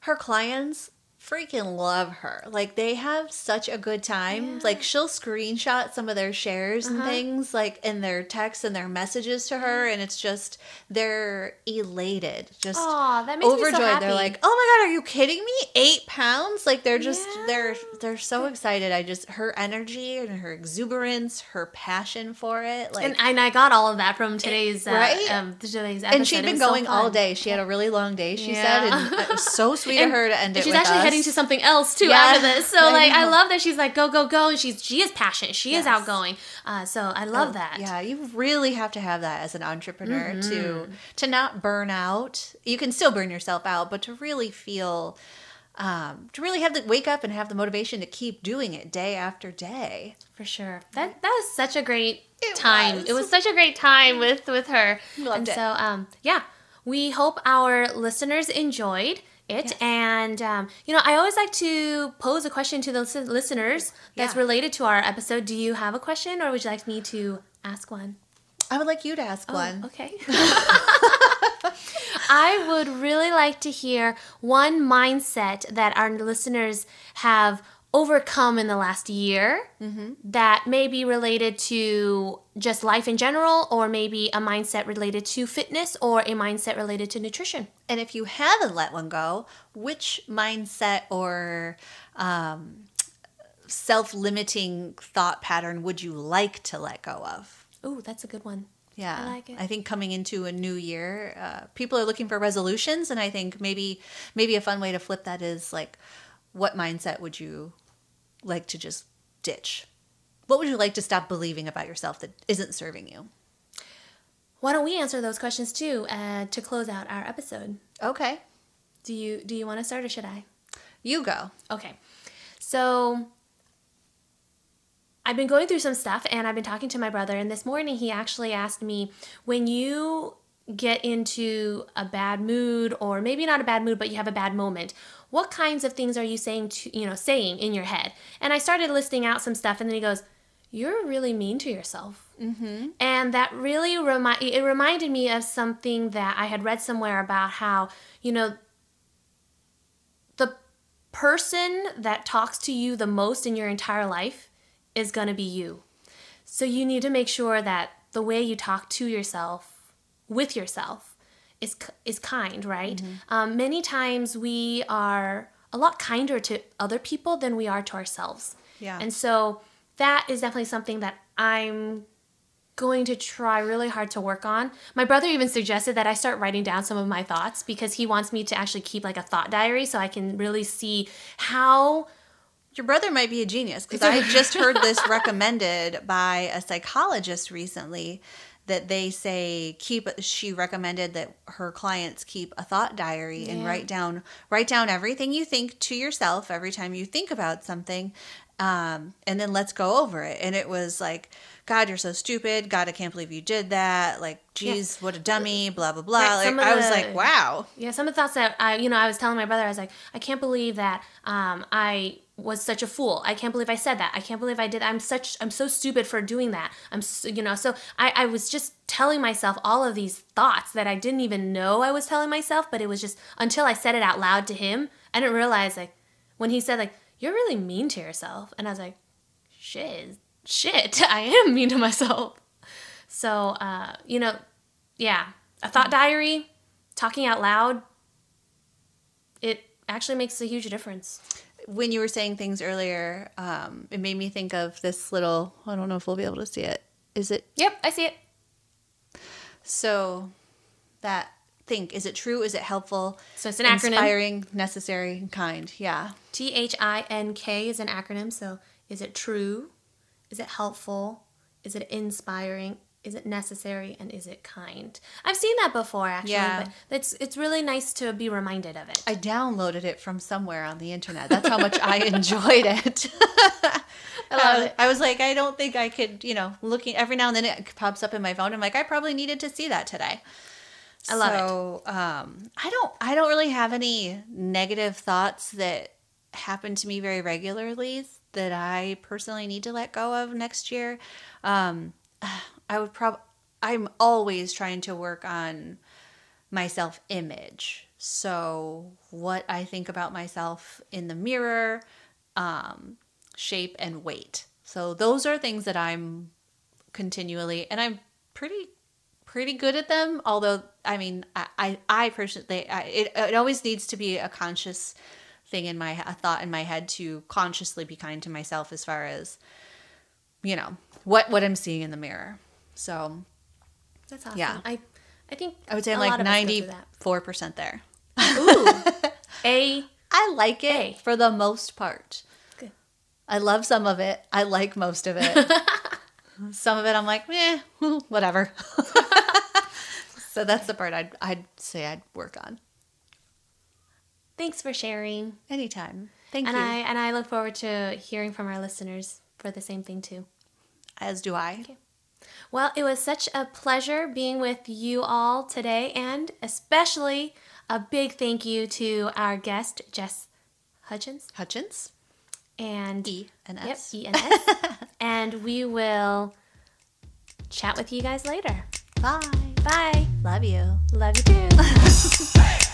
Speaker 2: her clients freaking love her. Like they have such a good time.
Speaker 1: Yeah.
Speaker 2: Like she'll screenshot some of their shares and
Speaker 1: Uh-huh.
Speaker 2: things like in their texts and their messages to her and it's just they're elated. Just
Speaker 1: that makes me so
Speaker 2: overjoyed.
Speaker 1: happy.
Speaker 2: they're like, "Oh my god, are you kidding me? 8 pounds?" Like they're just they're they're so excited. I just her energy and her exuberance, her passion for it. Like
Speaker 1: and, and I got all of that from today's uh,
Speaker 2: Right?
Speaker 1: um, today's episode.
Speaker 2: and she'd been
Speaker 1: was so
Speaker 2: going all day. She had a really long day, she
Speaker 1: Yeah.
Speaker 2: said, and it was so sweet
Speaker 1: And-
Speaker 2: of her to end it
Speaker 1: she's actually
Speaker 2: us.
Speaker 1: heading to something else too
Speaker 2: Yeah,
Speaker 1: after this. So
Speaker 2: I
Speaker 1: like I love that she's like go go go and she's she is passionate. She is outgoing. Uh, so I love that.
Speaker 2: Yeah, you really have to have that as an entrepreneur to
Speaker 1: Mhm.
Speaker 2: to not burn out. You can still burn yourself out, but to really feel um, to really have to wake up and have the motivation to keep doing it day after day.
Speaker 1: for sure. That that was such a great
Speaker 2: It
Speaker 1: time.
Speaker 2: was.
Speaker 1: It was such a great time with with her.
Speaker 2: Loved
Speaker 1: and
Speaker 2: it.
Speaker 1: so um yeah, we hope our listeners enjoyed it.
Speaker 2: Yes.
Speaker 1: And um, you know, I always like to pose a question to the listeners that's
Speaker 2: Yeah.
Speaker 1: related to our episode. Do you have a question, or would you like me to ask one?
Speaker 2: I would like you to ask
Speaker 1: Oh,
Speaker 2: one.
Speaker 1: okay. I would really like to hear one mindset that our listeners have overcome in the last year
Speaker 2: Mm-hmm.
Speaker 1: that may be related to just life in general, or maybe a mindset related to fitness, or a mindset related to nutrition.
Speaker 2: And if you haven't let one go, which mindset or um, self limiting thought pattern would you like to let go of?
Speaker 1: Ooh, that's a good one.
Speaker 2: Yeah,
Speaker 1: I like.
Speaker 2: I think coming into a new year, uh, people are looking for resolutions, and I think maybe maybe a fun way to flip that is like, what mindset would you like to just ditch? What would you like to stop believing about yourself that isn't serving you?
Speaker 1: Why don't we answer those questions too uh, to close out our episode?
Speaker 2: Okay,
Speaker 1: Do you do you want to start or should I?
Speaker 2: you go.
Speaker 1: Okay. So I've been going through some stuff and I've been talking to my brother, and this morning he actually asked me when you get into a bad mood or maybe not a bad mood but you have a bad moment what kinds of things are you saying to you know saying in your head and i started listing out some stuff and then he goes you're really mean to yourself
Speaker 2: Mm-hmm.
Speaker 1: and that really remind it reminded me of something that I had read somewhere about how you know the person that talks to you the most in your entire life is going to be you. So you need to make sure that the way you talk to yourself with yourself is is kind, right? Um, many times we are a lot kinder to other people than we are to ourselves.
Speaker 2: Yeah.
Speaker 1: And so that is definitely something that I'm going to try really hard to work on. My brother even suggested that I start writing down some of my thoughts because he wants me to actually keep like a thought diary so I can really see how
Speaker 2: Your brother might be a genius because I just heard this recommended by a psychologist recently that they say keep she recommended that her clients keep a thought diary and write down write down everything you think to yourself every time you think about something um, and then let's go over it. And it was like god you're so stupid. God i can't believe you did that. Like
Speaker 1: Yeah.
Speaker 2: geez what a dummy blah blah blah.
Speaker 1: Right,
Speaker 2: like i was
Speaker 1: the-
Speaker 2: like wow.
Speaker 1: Yeah, some of the thoughts that I, you know, I was telling my brother, I was like, I can't believe that um, I was such a fool. I can't believe I said that. I can't believe I did. I'm such, I'm so stupid for doing that. I'm, so, you know, so I, I was just telling myself all of these thoughts that I didn't even know I was telling myself, but it was just until I said it out loud to him, I didn't realize like when he said like, you're really mean to yourself, and I was like, shit, shit, I am mean to myself. So, uh, you know, yeah, a thought diary, talking out loud, it actually makes a huge difference.
Speaker 2: When you were saying things earlier, um, it made me think of this little. I don't know if we'll be able to see it. Is it
Speaker 1: Yep, I see it.
Speaker 2: so? That think is it true? Is it helpful?
Speaker 1: So it's an acronym.
Speaker 2: Inspiring, necessary, and kind. Yeah.
Speaker 1: T H I N K is an acronym. So is it true? Is it helpful? Is it inspiring? Is it necessary? And is it kind? I've seen that before actually,
Speaker 2: Yeah.
Speaker 1: but it's it's really nice to be reminded of it.
Speaker 2: I downloaded it from somewhere on the internet. That's how much I enjoyed it.
Speaker 1: I love
Speaker 2: was-
Speaker 1: it.
Speaker 2: I was like, I don't think I could, you know, looking every now and then it pops up in my phone. I'm like, I probably needed to see that today.
Speaker 1: I love it.
Speaker 2: so, um, I don't, I don't really have any negative thoughts that happen to me very regularly that I personally need to let go of next year. Um, I would probably, I'm always trying to work on my self image. So, what I think about myself in the mirror, um, shape, and weight. So, those are things that I'm continually, and I'm pretty pretty good at them although i mean i i, I personally I, it, it always needs to be a conscious thing in my a thought in my head to consciously be kind to myself as far as you know what what i'm seeing in the mirror so
Speaker 1: That's awesome.
Speaker 2: Yeah.
Speaker 1: I I think
Speaker 2: i would say i'm like
Speaker 1: lot of us go through that.
Speaker 2: 94% there
Speaker 1: Ooh. A
Speaker 2: i like it
Speaker 1: A.
Speaker 2: for the most part
Speaker 1: Good.
Speaker 2: i love some of it i like most of it some of it i'm like eh whatever so that's the part i'd, I'd say i'd work on
Speaker 1: thanks for sharing.
Speaker 2: anytime thank
Speaker 1: and
Speaker 2: you
Speaker 1: I and I look forward to hearing from our listeners for the same thing too.
Speaker 2: as do i
Speaker 1: Well, it was such a pleasure being with you all today, and especially a big thank you to our guest, Jess Hutchins.
Speaker 2: hutchins
Speaker 1: And
Speaker 2: e and
Speaker 1: yep,
Speaker 2: s
Speaker 1: E and S. and we will chat with you guys later.
Speaker 2: bye
Speaker 1: Bye.
Speaker 2: love you
Speaker 1: Love you too.